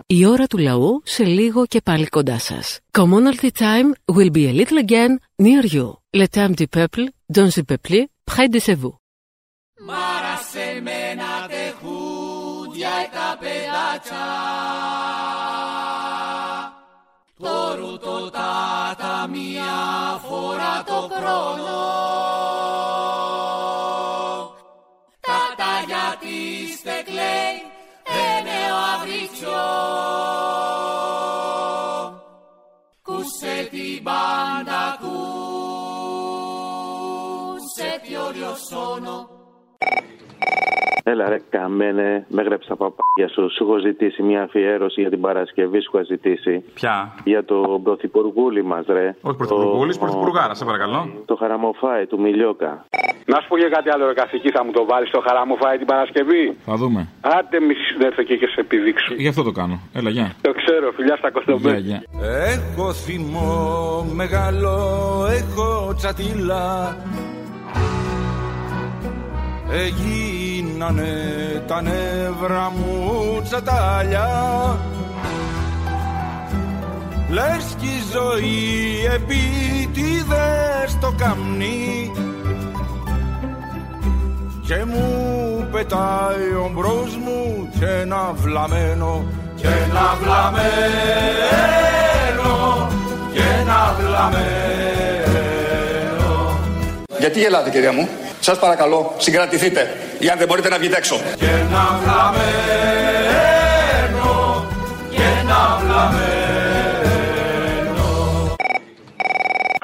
Η ώρα του λαού σε λίγο και πάλι κοντά σας. Commonalty time will be a little again near you. Le temps du peuple, dans le peuple, près de chez vous.
Μαρασεμένα τεχούδια τα παιδάτσα Το ρουτο τα μία φορά το χρόνο. Τα τα γιατί στεκλέει είναι ο αβριτσό Κούσε την μπάντα κούσε τι όριο σώνο
Έλα ρε καμένε, με έγραψε τα παπάγια σου. Σου έχω ζητήσει μια αφιέρωση για την Παρασκευή, σου έχω ζητήσει.
Ποια;
Για τον πρωθυπουργούλη μας, ρε.
Όχι πρωθυπουργούλης,
Το-
πρωθυπουργάρα, σε παρακαλώ.
Το χαραμοφάι του Μιλιόκα.
Να σου πω και κάτι άλλο, ρε καθηγητή, θα μου το βάλεις στο χαρά μου φάει την Παρασκευή;
Θα δούμε.
Άντε μη συνέρθω και, και σε επιδείξω.
Γι' αυτό το κάνω. Έλα, γεια.
Το ξέρω, φιλιά στα
Γεια,
κοστομέ.
γεια.
Έχω θυμό μεγάλο, έχω τσατήλα Έγινανε τα νεύρα μου τσατάλια Λες κι η ζωή επίτηδες το καμνί Και μου πετάει ο μπρος μου και ένα βλαμένο Και ένα βλαμένο Και ένα βλαμένο
Γιατί γελάτε, κυρία μου; Σας παρακαλώ, συγκρατηθείτε. Ή αν δεν μπορείτε να βγείτε έξω.
Και ένα βλαμένο Και ένα βλαμένο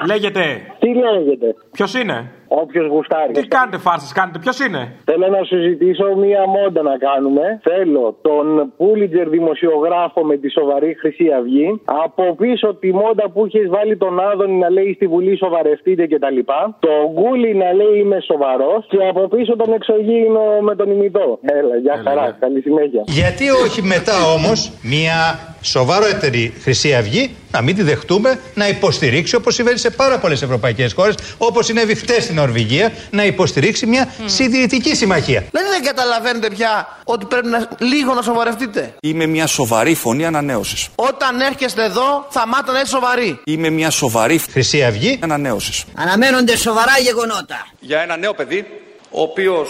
Λέγεται.
Τι λέγεται;
Ποιος είναι;
Όποιος γουστάρει.
Τι κάνετε φάρσες, κάνετε, ποιος είναι;
Θέλω να σου ζητήσω μία μόντα να κάνουμε. Θέλω τον Πούλιτζερ δημοσιογράφο με τη σοβαρή Χρυσή Αυγή. Από πίσω τη μόντα που έχεις βάλει τον Άδωνη να λέει στη Βουλή σοβαρευτείτε κτλ. Το Γκούλι να λέει είμαι σοβαρός. Και από πίσω τον εξωγήινο με τον ημιτό. Έλα, γεια χαρά. Καλή συνέχεια.
Γιατί όχι μετά όμως μια σοβαρότερη Χρυσή Αυγή να μην τη δεχτούμε να υποστηρίξει όπως συμβαίνει σε πάρα πολλές ευρωπαϊκές χώρες, όπως συνέβη χτες στην Νορβηγία, να υποστηρίξει μια συντηρητική συμμαχία.
Δεν, δεν καταλαβαίνετε πια ότι πρέπει να, λίγο να σοβαρευτείτε.
Είμαι μια σοβαρή φωνή ανανέωσης.
Όταν έρχεστε εδώ, θα μάθετε να είστε σοβαροί.
Είμαι μια σοβαρή
Χρυσή Αυγή
ανανέωσης.
Αναμένονται σοβαρά γεγονότα.
Για ένα νέο παιδί, ο οποίος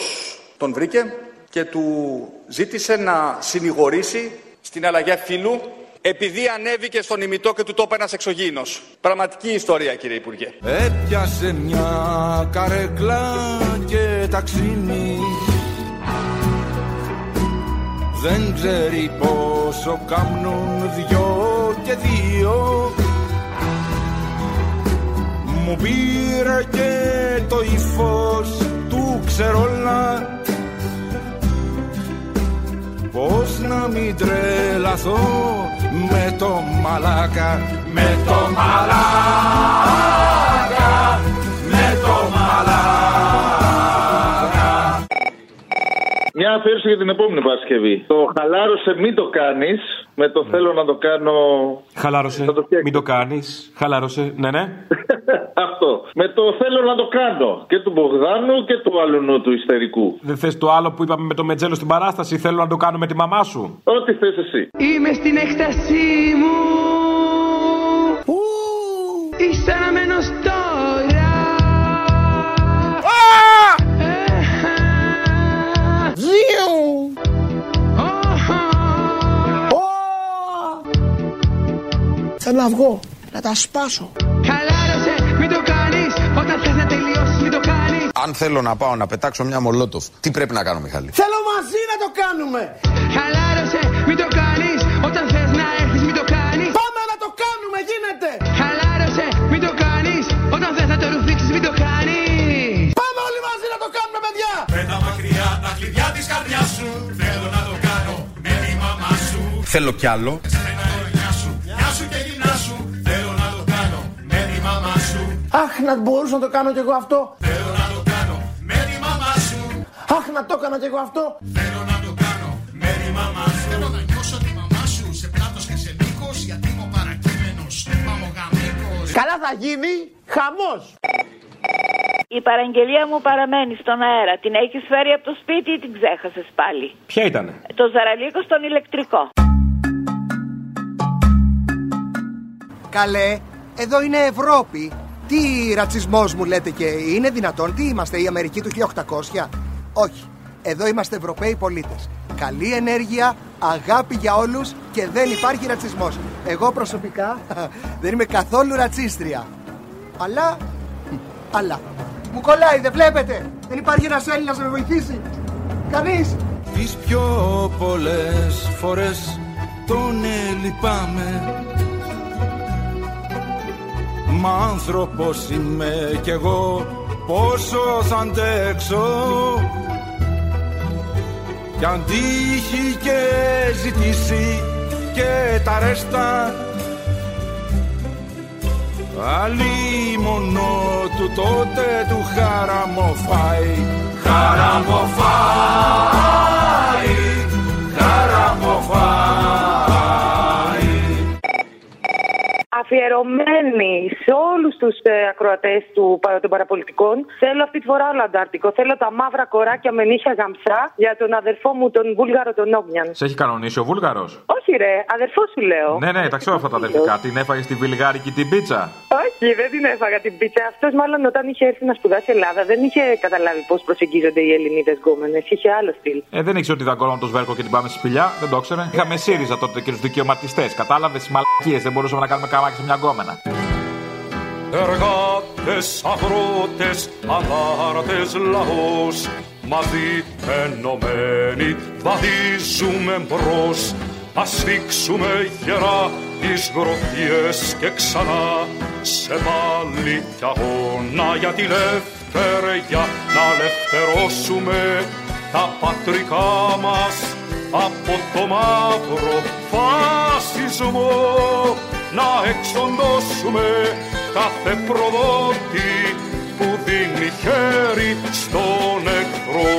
τον βρήκε και του ζήτησε να συνηγορήσει στην αλλαγή φύλου επειδή ανέβηκε στον ημιτό και του το είπε ένας εξωγήινος. Πραγματική ιστορία κύριε Υπουργέ.
Έπιασε μια καρέκλα και ταξίνι Δεν ξέρει πόσο κάμνουν δυο και δύο Μου πήρε και το ύφος του ξερόλα Πώς να μην τρελαθώ με το μαλάκα Με το μαλάκα
Μια αφιέρωση για την επόμενη Παρασκευή. Το χαλάρωσε, μην το κάνεις. Με το θέλω να το κάνω.
Χαλάρωσε, μην το κάνεις. Χαλάρωσε, ναι, ναι.
Αυτό. Με το θέλω να το κάνω. Και του Μπογδάνου και του αλουνού του ιστερικού.
Δεν θες το άλλο που είπαμε με το μετζέλο στην παράσταση; Θέλω να το κάνω με τη μαμά σου.
Ό,τι θες εσύ.
Είμαι στην έκτασή μου Είσαι αναμένος
Θέλω να βγω, να τα σπάσω.
Χαλάρωσε, μην το κάνεις Όταν θες να τελειώσεις, μην το κάνεις
Αν θέλω να πάω να πετάξω μια μολότοφ, τι πρέπει να κάνω Μιχάλη;
Θέλω μαζί να το κάνουμε.
Χαλάρωσε, μην το κάνεις Όταν θες να έρθεις, μην το κάνεις
Πάμε να το κάνουμε, γίνεται.
Χαλάρωσε, μην το κάνεις Όταν θες να το ρουφήξεις, μην το κάνεις
Πάμε όλοι μαζί να το κάνουμε, παιδιά.
Με τα μακριά τα κλειδιά της καρδιάς σου Θέλω να το κάνω με τη μαμά σου
Θέλω κι άλλο.
Αχ, να μπορούσα να το κάνω κι εγώ αυτό.
Θέλω να το κάνω με τη μαμά σου
Αχ, να το έκανα κι εγώ αυτό.
Θέλω να το κάνω με τη μαμά σου Θέλω να νιώσω τη μαμά σου σε πλάτος και σε μήκος Γιατί είμαι ο παρακείμενος μαμογαμίκος
Καλά θα γίνει χαμός.
Η παραγγελία μου παραμένει στον αέρα. Την έχεις φέρει από το σπίτι ή την ξέχασες πάλι;
Ποια ήτανε;
Το ζαραλίκο στον ηλεκτρικό.
Καλέ, εδώ είναι Ευρώπη. Τι ρατσισμός μου λέτε και είναι δυνατόν, τι είμαστε, η Αμερική του 1800. Όχι, εδώ είμαστε Ευρωπαίοι πολίτες. Καλή ενέργεια, αγάπη για όλους και δεν υπάρχει ρατσισμός. Εγώ προσωπικά δεν είμαι καθόλου ρατσίστρια. Αλλά, αλλά, μου κολλάει, δεν βλέπετε; Δεν υπάρχει ένας Έλληνας να με βοηθήσει. Κανείς.
Τις πιο πολλές φορές τον λυπάμαι Μα άνθρωπος είμαι κι εγώ πόσο θα αντέξω. Κι αν τύχει και ζητήσει και τα ρέστα Αλλή μόνο του τότε του χαραμοφάει Χαραμοφάει
Αφιερωμένη σε όλους τους ε, ακροατές του, πα- των παραπολιτικών, θέλω αυτή τη φορά όλο Αντάρτικο. Θέλω τα μαύρα κοράκια με νύχια γαμψά για τον αδερφό μου, τον Βούλγαρο τον Όμιαν.
Σε έχει κανονίσει ο Βούλγαρος;
Όχι, ρε, αδερφό σου λέω.
Ναι, ναι, τα ξέρω αυτά τα αδερφικά. Την έφαγε στη βιλγάρικη την πίτσα.
Όχι, δεν την έφαγα την πίτσα. Αυτός μάλλον όταν είχε έρθει να σπουδάσει Ελλάδα δεν είχε καταλάβει πώς προσεγγίζονται οι Ελληνίδες γκόμενες. Είχε άλλο στυλ.
Ε, δεν ήξερε ότι δαγκώναμε το σβέρκο και την πάμε στη σπηλιά. Δεν το ήξερε. Είχαμε ΣΥΡΙΖΑ τότε και τους δικαιωματιστές. Κατάλαβες τι μαλακίες. Δεν μπορούσαμε να κάνουμε καμάκι σε μια γκόμενα.
Εργάτες, αγρότες, αγάρτες λαός Μαζί ενωμένοι βαδίζουμε μπρος.
Ας δείξουμε γερά τις γροθιές και ξανά σε πάλι κι αγώνα για τη λευτεριά. Να ελευθερώσουμε τα πατρικά μας από το μαύρο φασισμό να εξοντώσουμε κάθε προδότη που δίνει χέρι στον εχθρό.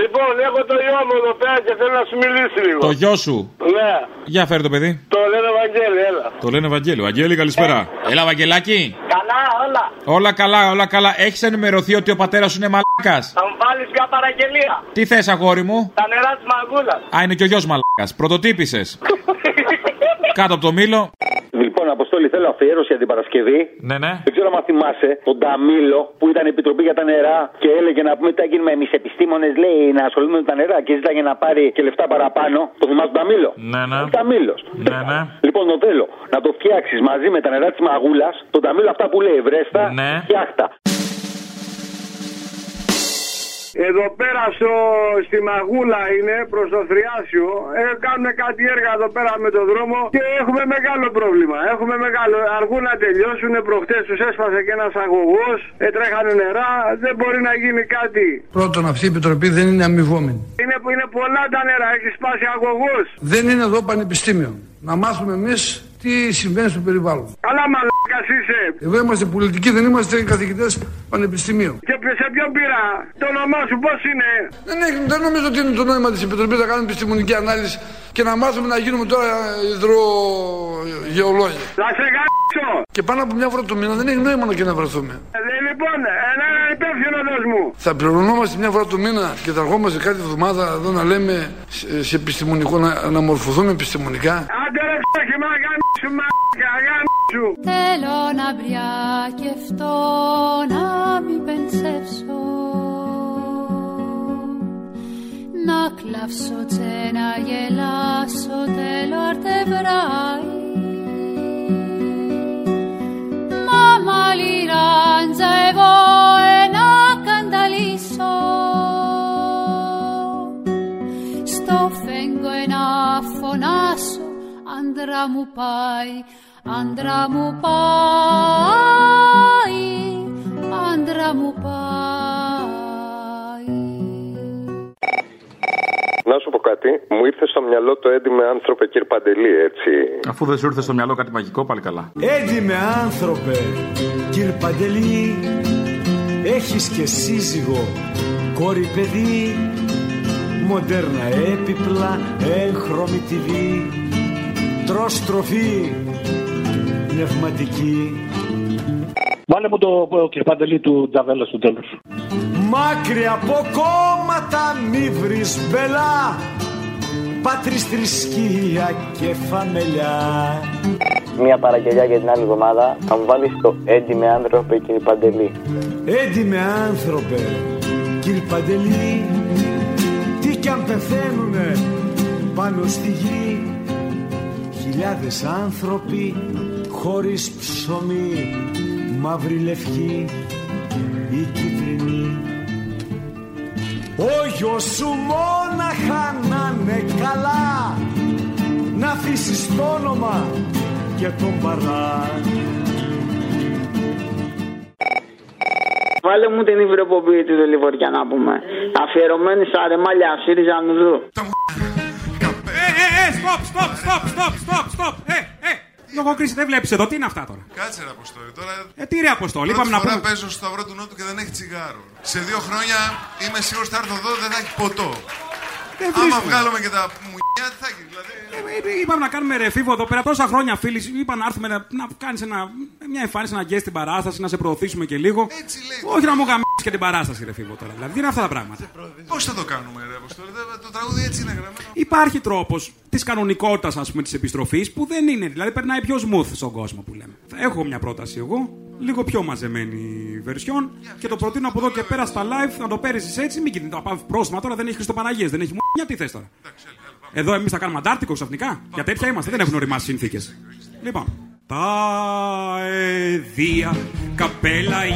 Λοιπόν, έχω το γιο μου εδώ πέρα και θέλω να σου μιλήσει λίγο.
Το γιο σου;
Ναι,
Για φέρε το παιδί.
το λένε Βαγγέλη, έλα.
Το λένε Βαγγέλη. Βαγγέλη, καλησπέρα. Έλα, Βαγγελάκι.
Καλά, όλα.
Όλα καλά, όλα καλά. Έχεις ενημερωθεί ότι ο πατέρας σου είναι μαλάκας;
Θα μου βάλεις μια παραγγελία.
Τι θες, αγόρι μου;
Τα νερά της μαγκούλα.
Α, είναι και ο γιος μαλάκας. Πρωτοτύπησες. Κάτω από το μήλο.
Λοιπόν, Αποστόλη, θέλω αφιέρωση για την Παρασκευή.
Ναι, ναι.
Δεν ξέρω αν θυμάσαι τον Ταμίλο που ήταν επιτροπή για τα νερά και έλεγε να πούμε τι θα γίνουμε εμεί επιστήμονε, λέει, να ασχολούμαι με τα νερά και ζήταγε να πάρει και λεφτά παραπάνω. Το θυμάσαι τον Ταμίλο;
Ναι, ναι.
Ταμίλος.
Ναι, ναι.
Λοιπόν, το θέλω να το φτιάξεις μαζί με τα νερά της μαγούλας, τον Ταμίλο αυτά που λέει βρέστα,
Ναι.
φτιάχτα.
Εδώ πέρα στο, στη Μαγούλα είναι προς το Θριάσιο. Ε, κάνουν κάτι έργα εδώ πέρα με το δρόμο και έχουμε μεγάλο πρόβλημα. Έχουμε μεγάλο. Αργούν να τελειώσουν. Προχτές τους έσπασε και ένας αγωγός. Ε, τρέχανε νερά. Δεν μπορεί να γίνει κάτι.
Πρώτον, αυτή η επιτροπή δεν είναι αμοιβόμενη.
Είναι, είναι πολλά τα νερά. Έχει σπάσει αγωγός.
Δεν είναι εδώ πανεπιστήμιο. Να μάθουμε εμείς τι συμβαίνει στο περιβάλλον.
Καλά μαλάκας είσαι.
Εδώ είμαστε πολιτικοί, δεν είμαστε καθηγητές πανεπιστημίου.
Και σε ποιον πειρά. Το όνομά σου πώς είναι;
Δεν, έχει, δεν νομίζω ότι είναι το νόημα της Επιτροπής να κάνουμε επιστημονική ανάλυση και να μάθουμε να γίνουμε τώρα υδρογεολόγοι.
Θα σε γάμψω.
Και πάνω από μια φορά το μήνα δεν έχει νόημα να και να βρεθούμε.
Ε, λοιπόν, ένα υπεύθυνο δώσ' μου.
Θα πληρωνόμαστε μια φορά το μήνα και θα ερχόμαστε κάθε εβδομάδα εδώ να λέμε σε, σε επιστημονικό, να, να μορφωθούμε επιστημονικά.
Άντε ρε ψάχη, μα γάμψου, μα γάμψου.
Θέλω να μπριακευτώ, να μην πενσεύσω Να κλαύσω και να γελάσω, θέλω αρτεβράει Μα μαλλιράντζα εγώ να κανταλίσω Στο φέγγο να φωνάσω, άντρα μου πάει Άντρα μου πάει, άντρα
Να σου πω κάτι, μου ήρθε στο μυαλό το έντιμε άνθρωπε κύριε Παντελή, έτσι.
Αφού δεν σου ήρθε στο μυαλό κάτι μαγικό, πάλι καλά.
Έντιμε άνθρωπε, κύριε Παντελή, έχεις και σύζυγο, κόρη παιδί, μοντέρνα έπιπλα, έγχρωμη TV, τρως τροφή, πνευματική.
Βάλε μου το ε, κύριε Παντελή του Τζαβέλα στο τέλος.
Μάκρυ από κόμματα μη βρεις μπελά. Πάτρις θρησκεία και φαμελιά.
Μια παραγγελιά για την άλλη εβδομάδα. Θα μου βάλεις το έντιμε άνθρωπε κύριε Παντελή.
Έντιμε άνθρωπε, κύριε Παντελή Τι κι αν πεθαίνουνε πάνω στη γη. Χιλιάδες άνθρωποι χωρίς ψωμί Μαύρη λευκή. Ή κίτρινη Ο γιος σου μόναχα να είναι καλά Να αφήσεις το όνομα και τον παρά
Βάλε μου την υβρεποποίητη του Λιβωριά να πούμε. Αφιερωμένης στα ρεμάλια ΣΥΡΙΖΑ Νουδού.
Ε, ε, ε, stop, stop, stop, stop, stop, stop. Ε, ε. Λογοκρίση δεν βλέπεις εδώ, τι είναι αυτά τώρα;
Κάτσε ρε Αποστόλη. Τώρα
Ε, τι ρε Αποστόλη,
πρώτη
είπαμε να
φορά
πούμε.
παίζω στο Σταυρό του Νότου και δεν έχει τσιγάρο. Σε δύο χρόνια είμαι σίγουρος ότι θα έρθω εδώ δεν θα έχει ποτό.
Δεν
Άμα
βρίσκουμε.
βγάλουμε και τα μουνιά, τι θα έχει. Δηλαδή.
Ε, ε, Είπαμε να κάνουμε ρεφίβο εδώ πέρα τόσα χρόνια φίλοι. Είπα να έρθουμε να, να κάνεις μια εμφάνιση, να γκέσει την παράσταση, να σε προωθήσουμε και λίγο. Όχι να μου γαμίσεις και την παράσταση, ρεφίβο τώρα. Δηλαδή, τι είναι αυτά τα πράγματα.
Πώς θα το κάνουμε, ρε Αποστόλη. δεν- Το τραγούδι έτσι είναι γραμμένο.
Υπάρχει τρόπος της κανονικότητας, ας πούμε, της επιστροφής που δεν είναι. Δηλαδή, περνάει πιο smooth στον κόσμο που λέμε. Θα Έχω μια πρόταση εγώ, λίγο πιο μαζεμένη βερσιόν και το προτείνω από εδώ και πέρα στα live να το παίρνεις έτσι. Μην κοιτάξτε το πάω πρόστιμα τώρα, δεν έχεις Χριστοπαναγίε, δεν έχεις μου. τι θες τώρα. Εδώ εμείς θα κάνουμε αντάρτικο ξαφνικά. Για τέτοια είμαστε, δεν έχουν οριμάσει συνθήκες. Λοιπόν. Τα εδία καπέλαει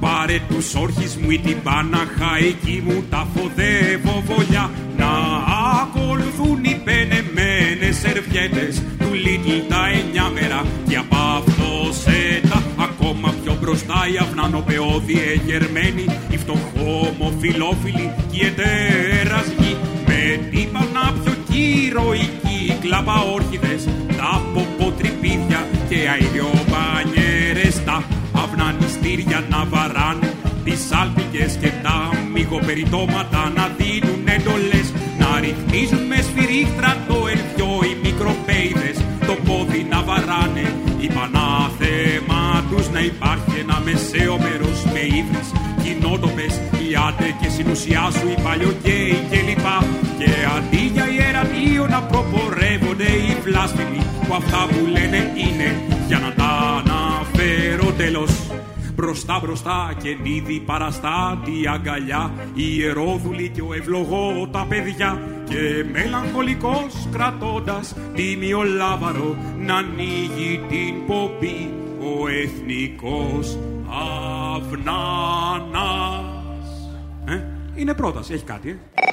Πάρε τους όρχης μου ή την Παναχαϊκή μου Τα φοδεύω βολιά Να Ακολουθούν οι πενεμένες σερβιέτες του Lidl τα εννιά μέρα και από αυτό σέτα ακόμα πιο μπροστά οι αυνανοπαιώδη εγερμένοι οι φτωχόμοφιλόφιλοι και οι ετέρασγοι κυροϊκοί κλαπαόρχιδες τα ποποτρυπίδια και αηριομπανιέρες τα αυνανιστήρια να βαράνε τις άλπικες και τα μυγοπεριτώματα να δίνουν εντολές να ρυθμίζουν με σφυρίχτρα το ελπιό οι μικροπέιδες το πόδι να βαράνε η πανάθεμα τους να υπάρχει ένα μεσαίο μέρος με ύβρις κοινότοπες οι άντε και συνουσιά σου οι παλιοκαίοι και να προπορεύονται οι βλάσφημοι που αυτά που λένε είναι για να τα αναφέρω τέλος. Μπροστά μπροστά και νίδι παραστάτη αγκαλιά Η ιερόδουλη και ο ευλογό τα παιδιά. Και μελαγχολικός κρατώντας τίμιο λάβαρο Να ανοίγει την πομπή ο εθνικός αυνανάς ε, Είναι πρόταση, έχει κάτι ε;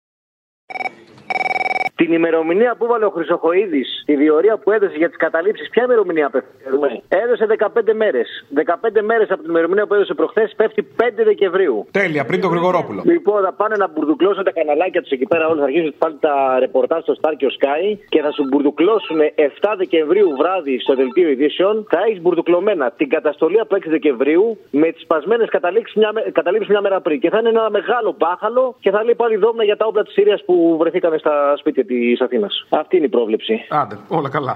Την ημερομηνία που έβαλε ο Χρυσοχοίδης, τη διορία που έδωσε για τις καταλήψεις, ποια ημερομηνία απευθύνουμε. Έδωσε 15 μέρες. 15 μέρες από την ημερομηνία που έδωσε προχθές πέφτει 5 Δεκεμβρίου.
Τέλεια, πριν το Γρηγορόπουλο.
Λοιπόν, θα πάνε να μπουρδουκλώσουν τα καναλάκια τους εκεί πέρα όλοι. Θα αρχίσουν πάλι τα ρεπορτάζ στο Star και ο Sky και θα σου μπουρδουκλώσουν 7 Δεκεμβρίου βράδυ στο δελτίο ειδήσεων. Θα έχεις μπουρδουκλωμένα την καταστολή από 6 Δεκεμβρίου με τις σπασμένες καταλήψεις μια, καταλήψεις μια μέρα πριν. Και θα είναι ένα μεγάλο μπάχαλο και θα λέει πάλι δόμνα για τα όπλα της Συρίας που βρεθήκαν στα σπίτια τη Αθήνας. Αυτή είναι η πρόβλεψη.
Άντε, όλα καλά.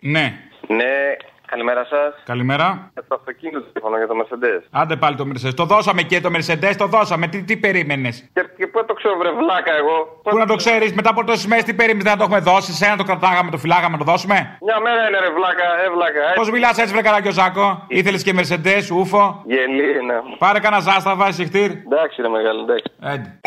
Ναι.
Ναι, καλημέρα σας.
Καλημέρα.
Για το αυτοκίνητο τηλέφωνο για το Mercedes.
Άντε πάλι το Mercedes. Το δώσαμε και το Mercedes, το δώσαμε. Τι, τι περίμενες;
Και, και πού το ξέρω, βρε βλάκα εγώ;
Πού να το ξέρεις, μετά από τόσες μέρες τι περίμενες, δεν το έχουμε δώσει. Σε ένα το κρατάγαμε, το φυλάγαμε, το δώσουμε;
Μια μέρα είναι ρε βλάκα, ε βλάκα.
Πώς μιλάς έτσι, βρε καραγκιόζάκο. Ήθελες και Mercedes, ούφο;
Γελί, ναι.
Πάρε κανένα ζάσταβα, συχτήρ.
Εντάξει, ρε μεγάλο, εντάξει.
Έντε.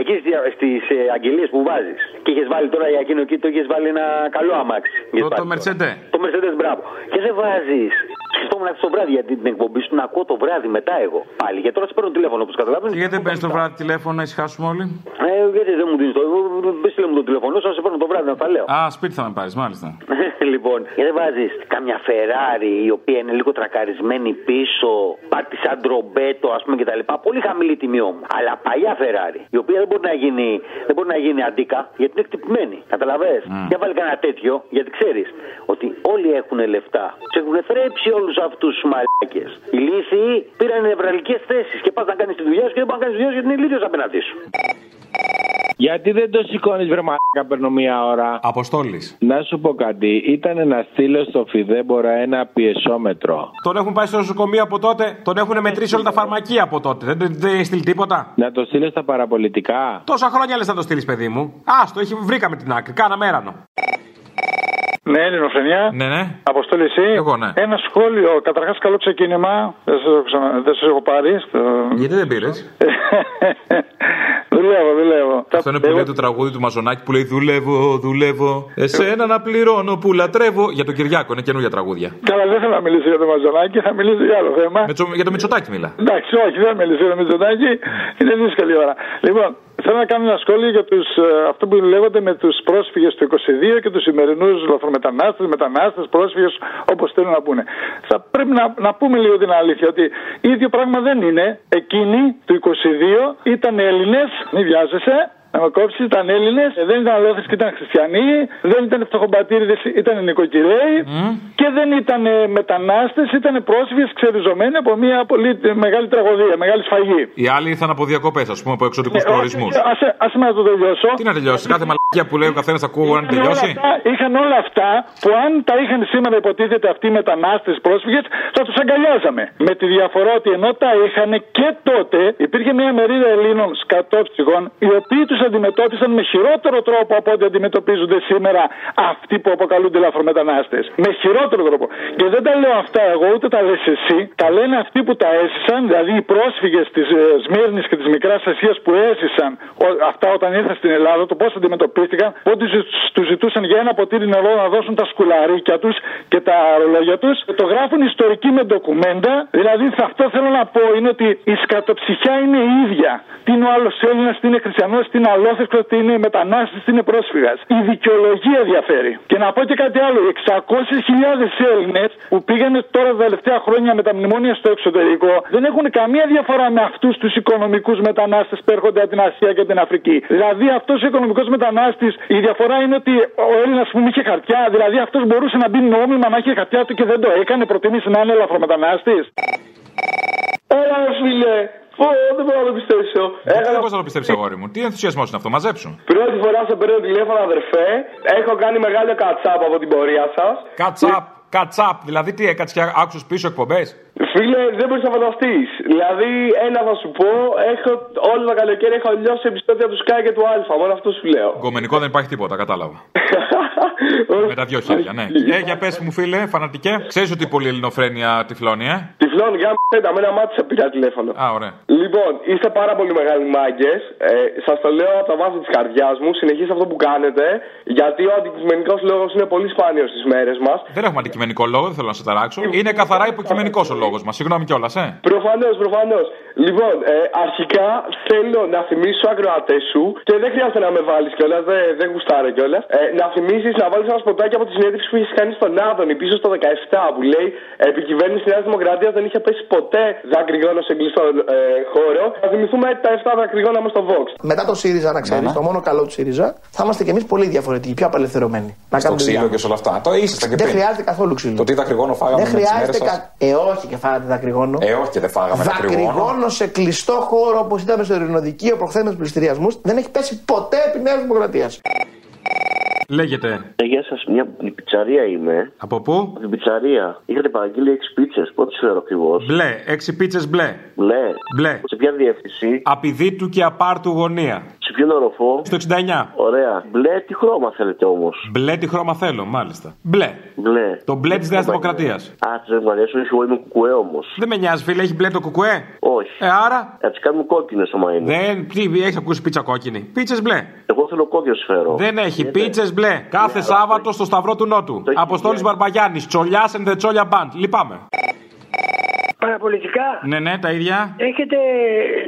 Εκεί στις ε, αγγελίες που βάζεις. Και είχες βάλει τώρα για εκείνο εκεί, το είχες βάλει ένα καλό αμάξι.
Το, το Mercedes.
Το Mercedes, μπράβο. Και δεν βάζεις. Σκεφτόμουν αυτό το βράδυ για την εκπομπή σου να ακούω το βράδυ μετά εγώ. Πάλι. Γιατί τώρα σε παίρνω τηλέφωνο όπως καταλαβαίνεις.
Και γιατί δεν παίρνεις το βράδυ τηλέφωνο να ησυχάσουμε όλοι;
Ε, γιατί δεν μου δίνεις το. Δεν στείλε μου το τηλέφωνο, σα σε παίρνω το βράδυ να τα λέω.
Α, σπίτι θα με πάρεις, μάλιστα.
λοιπόν, γιατί δεν βάζεις καμιά Ferrari η οποία είναι λίγο τρακαρισμένη πίσω, πάρτι σαν τρομπέτο ας πούμε κτλ. Πολύ χαμηλή τιμή όμως. Αλλά παλιά Ferrari η οποία δεν μπορεί να γίνει, δεν μπορεί να γίνει αντίκα γιατί είναι εκτυπημένη. Καταλαβέ. Mm. Για βάλει κανένα τέτοιο γιατί ξέρεις ότι όλοι έχουν λεφτά. Του έχουν θρέψει όλους αυτούς τους μαλάκες. Οι λύθοι πήραν νευραλικές θέσεις και πας να κάνεις τη δουλειά σου και δεν πας να κάνεις τη δουλειά σου γιατί είναι ηλίθιος απέναντί σου.
Γιατί δεν το σηκώνεις, βρε μαλάκα, παίρνω μία ώρα.
Αποστόλης.
Να σου πω κάτι. Ήταν να στείλω στο φιδέμπορα ένα πιεσόμετρο.
Τον έχουν πάει στο νοσοκομείο από τότε. Τον έχουν μετρήσει όλα τα φαρμακεία από τότε. Δεν, δεν έχει στείλει τίποτα.
Να το στείλω στα παραπολιτικά.
Τόσα χρόνια λες να το στείλεις, παιδί μου. Α, το έχει, βρήκαμε την άκρη. Κάναμε έρανο.
Ναι, Ελληνοφρενιά.
Ναι, ναι.
Αποστόλη εσύ.
Εγώ, ναι.
Ένα σχόλιο. Καταρχάς, καλό ξεκίνημα. Δεν σας ξανα... δεν σας έχω πάρει. Στο...
Γιατί δεν πήρες;
δουλεύω, δουλεύω.
Αυτό είναι που λέει το τραγούδι του Μαζονάκη που λέει Δουλεύω, δουλεύω. Εσένα να πληρώνω που λατρεύω. Για τον Κυριάκο, είναι καινούργια τραγούδια.
Καλά, δεν θέλω να μιλήσω για το Μαζονάκη, θα μιλήσω για άλλο θέμα.
Μετσο... Για το Μητσοτάκι μιλά.
Εντάξει, όχι, δεν μιλήσω για το Μητσοτάκι. Είναι δύσκολη ώρα. Λοιπόν, Θέλω να κάνω ένα σχόλιο για τους, ε, αυτό που λέγονται με τους πρόσφυγες του 22 και τους σημερινούς λαθρομετανάστες, μετανάστες, πρόσφυγες, όπως θέλουν να πούνε. Θα πρέπει να, να πούμε λίγο την αλήθεια ότι ίδιο πράγμα δεν είναι. Εκείνοι του 22 ήταν Έλληνες, μην βιάζεσαι, να με κόψεις, ήταν Έλληνες, δεν ήταν αλόθρε και ήταν χριστιανοί, δεν ήταν φτωχομπατήριδε, ήταν νοικοκυρέοι mm. Και δεν ήταν μετανάστες, ήταν πρόσφυγες ξεριζωμένοι από μια πολύ μεγάλη τραγωδία, μεγάλη σφαγή.
Οι άλλοι ήρθαν από διακοπές, ας πούμε, από εξωτικούς
ε,
προορισμούς.
Α με να το τελειώσω.
Τι να τελειώσει, κάθε μαλακία που λέει ο καθένας ακούω να τελειώσει.
Όλα αυτά, είχαν όλα αυτά που αν τα είχαν σήμερα υποτίθεται αυτοί οι μετανάστες πρόσφυγες, θα τους αγκαλιάζαμε. Με τη διαφορά ότι ενώ τα είχαν και τότε υπήρχε μια μερίδα Ελλήνων σκατόψυχων οι οποίοι τους αντιμετώπισαν με χειρότερο τρόπο από ό,τι αντιμετωπίζονται σήμερα αυτοί που αποκαλούνται λαθρομετανάστες. Με χειρότερο σωστότερο τρόπο. Και δεν τα λέω αυτά εγώ, ούτε τα λες εσύ. Τα λένε αυτοί που τα έζησαν, δηλαδή οι πρόσφυγες της ε, Σμύρνης και της Μικράς Ασίας που έζησαν ο- αυτά όταν ήρθαν στην Ελλάδα, το πώς αντιμετωπίστηκαν, ότι τους ζητούσαν για ένα ποτήρι νερό να δώσουν τα σκουλαρίκια τους και τα ρολόγια τους. Το γράφουν ιστορικοί με ντοκουμέντα. Δηλαδή, σε αυτό θέλω να πω είναι ότι η σκατοψυχιά είναι η ίδια. Τι είναι ο άλλος Έλληνας, τι είναι χριστιανός, τι είναι αλόθεκτο, τι είναι μετανάστης, τι είναι πρόσφυγας. Η δικαιολογία διαφέρει. Και να πω και κάτι άλλο. Οι 600.000 Έλληνες που πήγανε τώρα τα τελευταία χρόνια με τα μνημόνια στο εξωτερικό δεν έχουν καμία διαφορά με αυτούς τους οικονομικούς μετανάστες που έρχονται από την Ασία και την Αφρική. Δηλαδή αυτός ο οικονομικός μετανάστης, η διαφορά είναι ότι ο Έλληνας που είχε χαρτιά, δηλαδή αυτός μπορούσε να μπει νόμιμα να έχει χαρτιά του και δεν το έκανε, προτιμήσει να είναι ελαφρομετανάστης.
Έλα, ρε φίλε. Πω, δεν μπορώ να το πιστέψω.
Δεν μπορείς να το πιστέψεις, αγόρι μου. Τι ενθουσιασμός είναι αυτό, μαζέψου.
Πρώτη φορά σε παίρνω τηλέφωνο, αδερφέ. Έχω κάνει μεγάλο κατσάπ από την πορεία σας.
Κατσάπ, κατσάπ. Δηλαδή τι έκατσε και άκουσες πίσω εκπομπές;
Φίλε, δεν μπορείς να φανταστείς. Δηλαδή, ένα θα σου πω, έχω όλο το καλοκαίρι έχω λιώσει επεισόδια του Sky και του Αλφα. Μόνο αυτό σου λέω.
Γκομενικό δεν υπάρχει τίποτα, κατάλαβα. Με τα δυο χέρια, ναι. Ε, για πες μου, φίλε, φανατικέ. Ξέρεις ότι πολύ ελληνοφρένεια τυφλώνει, ε;
Τυφλών, για να με ένα μάτι σε πήρα τηλέφωνο.
Α, ωραία.
Λοιπόν, είστε πάρα πολύ μεγάλοι μάγκες. Ε, Σας το λέω από τα βάθη της καρδιάς μου. Συνεχίστε αυτό που κάνετε. Γιατί ο αντικειμενικός λόγος είναι πολύ σπάνιος στις μέρες μας.
Δεν έχουμε αντικειμενικό λόγο, δεν θέλω να σε ταράξω. Είναι καθαρά υποκειμενικός ο λόγος μας. Συγγνώμη κιόλας, ε.
Προφανώς, προφανώς. Λοιπόν, ε, αρχικά θέλω να θυμίσω ακροατές σου και δεν χρειάζεται να με βάλεις κιόλας, δεν, δεν γουστάρε κιόλας. Ε, να θυμίσεις να βάλεις ένα σποτάκι από τη συνέντευξη που έχεις κάνει στον Άδωνη πίσω στο 17 που λέει Επί κυβέρνηση Νέας Δημοκρατίας δεν είχε πέσει ποτέ δακρυγόνο σε κλειστό ε, χώρο. Θα θυμηθούμε τα 7 δακρυγόνα μας στο Vox.
Μετά το ΣΥΡΙΖΑ, να ξέρεις,
Ναι, ναι.
το μόνο καλό του ΣΥΡΙΖΑ, θα είμαστε κι εμείς πολύ διαφορετικοί, πιο απελευθερωμένοι. Να
Στο
κάνουμε τη
ξύλο
δουλειά
και σε όλα αυτά. Το ήσασταν και
Δεν
πριν.
χρειάζεται καθόλου ξύλο.
Το τι δακρυγόνο φάγαμε
Δεν
με τις
χρειάζεται.
μέρες σας.
Κα... Ε, όχι και φάγατε δακρυγόνο.
Ε, όχι και δεν φάγαμε δακρυγόνο.
Δακρυγόνο σε κλειστό χώρο όπως ήταν στο ειρηνοδικείο προχθές με τους πληστηριασμούς δεν έχει πέσει ποτέ επί Νέας Δημοκρατίας.
Λέγεται.
Ε, γεια σας, μια πιτσαρία είμαι.
Από πού;
Από την πιτσαρία. Είχατε παραγγείλει 6 πίτσες. Πότε σου φέρω ακριβώς.
Μπλε, έξι πίτσες μπλε.
Μπλε.
Μπλε.
Σε ποια διεύθυνση;
Απειδήτου και απάρτου γωνία.
Σε ποιον οροφό.
Στο 69.
Ωραία. Μπλε, τι χρώμα θέλετε όμως;
Μπλε τι χρώμα θέλω, μάλιστα. Μπλε.
Μπλε.
Το μπλε της Νέας Δημοκρατίας.
Α, της Δημοκρατίας, όχι, εγώ είμαι κουκουέ όμως.
Δεν με νοιάζει, φίλε, έχει μπλε το κουκουέ;
Όχι.
Ε, άρα;
Θα τις κάνουμε κόκκινες άμα είναι.
Δεν. Τι, έχεις ακούσει πίτσα κόκκινη; Πίτσες μπλε.
Εγώ θέλω κόκκινο φέρω.
Δεν έχει.
Γιατί;
Πίτσες μπλε. Κάθε Σάββατο στο Σταυρό του Νότου. Αποστόλης Μπαρμπαγιάννης. Τσολιάς and the Τσόλια Band. Λυπάμαι.
Παραπολιτικά.
Ναι, ναι, τα ίδια.
Έχετε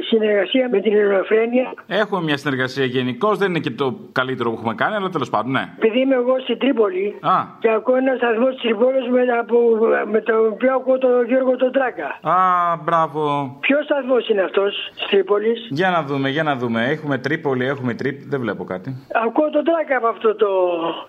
συνεργασία με την ελληνοφρένεια.
Έχουμε μια συνεργασία γενικώ. Δεν είναι και το καλύτερο που έχουμε κάνει, αλλά τέλος πάντων, ναι.
Επειδή είμαι εγώ στην Τρίπολη
Α.
και ακούω ένα σταθμό της Τρίπολης με, από- με τον οποίο ακούω τον Γιώργο τον Τράκα.
Α, μπράβο.
Ποιος σταθμός είναι αυτός της Τρίπολης;
Για να δούμε, για να δούμε. Έχουμε Τρίπολη, έχουμε Τρίπ. Δεν βλέπω κάτι.
Ακούω τον Τράκα από αυτό το,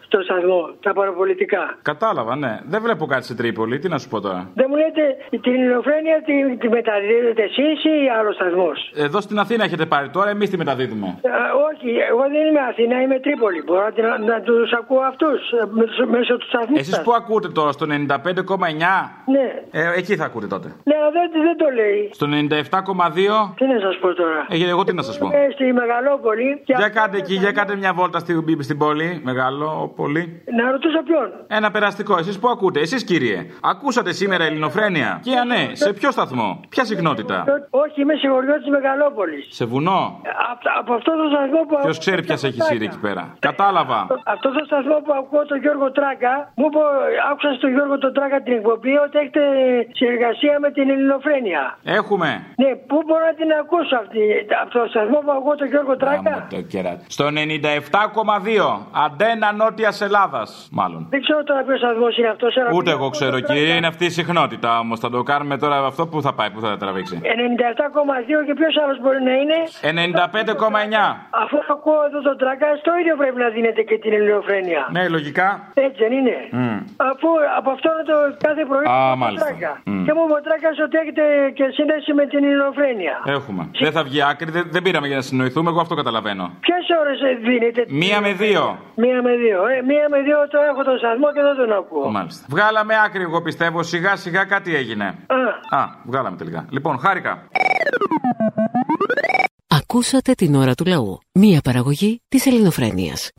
το σταθμό, τα παραπολιτικά.
Κατάλαβα, ναι. Δεν βλέπω κάτι σε Τρίπολη. Τι να σου πω τώρα.
Δεν μου λέτε την ελληνοφρένεια τη, τη μεταδίδετε εσείς ή άλλος σταθμός;
Εδώ στην Αθήνα έχετε πάρει τώρα, εμείς τη μεταδίδουμε.
όχι, εγώ δεν είμαι Αθήνα, είμαι Τρίπολη. Μπορώ να, την- να τους ακούω αυτούς μέσω του σταθμού.
Εσείς
σας.
που ακούτε τώρα, στο 95,9.
Ναι,
Ε, εκεί θα ακούτε τότε.
ναι, αλλά δεν, δεν το λέει.
Στο 97,2.
Τι να σας πω τώρα;
Ε, εγώ τι να σας πω;
Είμαι στη Μεγαλόπολη. Και
Για κάντε εκεί, για κάντε μια βόλτα στην, στην πόλη. Μεγάλο πόλη.
Να ρωτήσω ποιον;
Ένα περαστικό. Εσείς που ακούτε, εσείς κύριε. Ακούσατε σήμερα ελληνοφρένεια; Και αν ναι, σε ποιο σταθμό, ποια συχνότητα;
Όχι, είμαι συγχωριώτη της Μεγαλόπολης.
Σε βουνό;
Από, από αυτό το σταθμό που.
Ποιος ξέρει ποια έχει σύρει εκεί πέρα; Κατάλαβα.
Αυτό το σταθμό που ακούω τον Γιώργο Τράκα, μου είπε, άκουσα στον Γιώργο τον Τράκα την εκπομπή ότι έχετε συνεργασία με την ελληνοφρένεια.
Έχουμε.
Ναι, πού μπορώ να την ακούσω αυτή, από το σταθμό που ακούω τον Γιώργο Τράκα.
Το κεράτη. Στο 97,2. Αντένα Νότιας Ελλάδας, μάλλον.
Δεν ξέρω τώρα ποιος σταθμός είναι αυτός.
Ούτε εγώ ξέρω, κύριε. Είναι αυτή η συχνότητα όμως. Θα το κάνουμε τώρα αυτό που θα πάει, που θα τραβήξει;
97,2 και ποιος άλλος μπορεί να είναι;
95,9.
Αφού ακούω εδώ τον Τράκα, στο ίδιο πρέπει να δίνετε και την ελληνοφρένεια.
Ναι, λογικά.
Έτσι δεν είναι;
Μμ.
Αφού από αυτό το κάθε πρωί.
Α,
ακούω τον
μάλιστα.
Τράκα.
Μμ.
Και μου είπε ο Τράκα ότι έχετε και σύνδεση με την ελληνοφρένεια.
Έχουμε. Δεν θα βγει άκρη, δεν, δεν πήραμε για να συνοηθούμε, εγώ αυτό καταλαβαίνω.
Ποιες ώρες δίνετε;
Μία με δύο.
Μία με δύο. Ε, μία με δύο το έχω τον σταθμό και δεν τον ακούω.
Μάλιστα. Βγάλαμε άκρη, εγώ πιστεύω. Σιγά σιγά κάτι έγινε.
Α.
Α, βγάλαμε τελικά. Λοιπόν, χάρηκα.
Ακούσατε την ώρα του λαού. Μία παραγωγή της ελληνοφρένειας.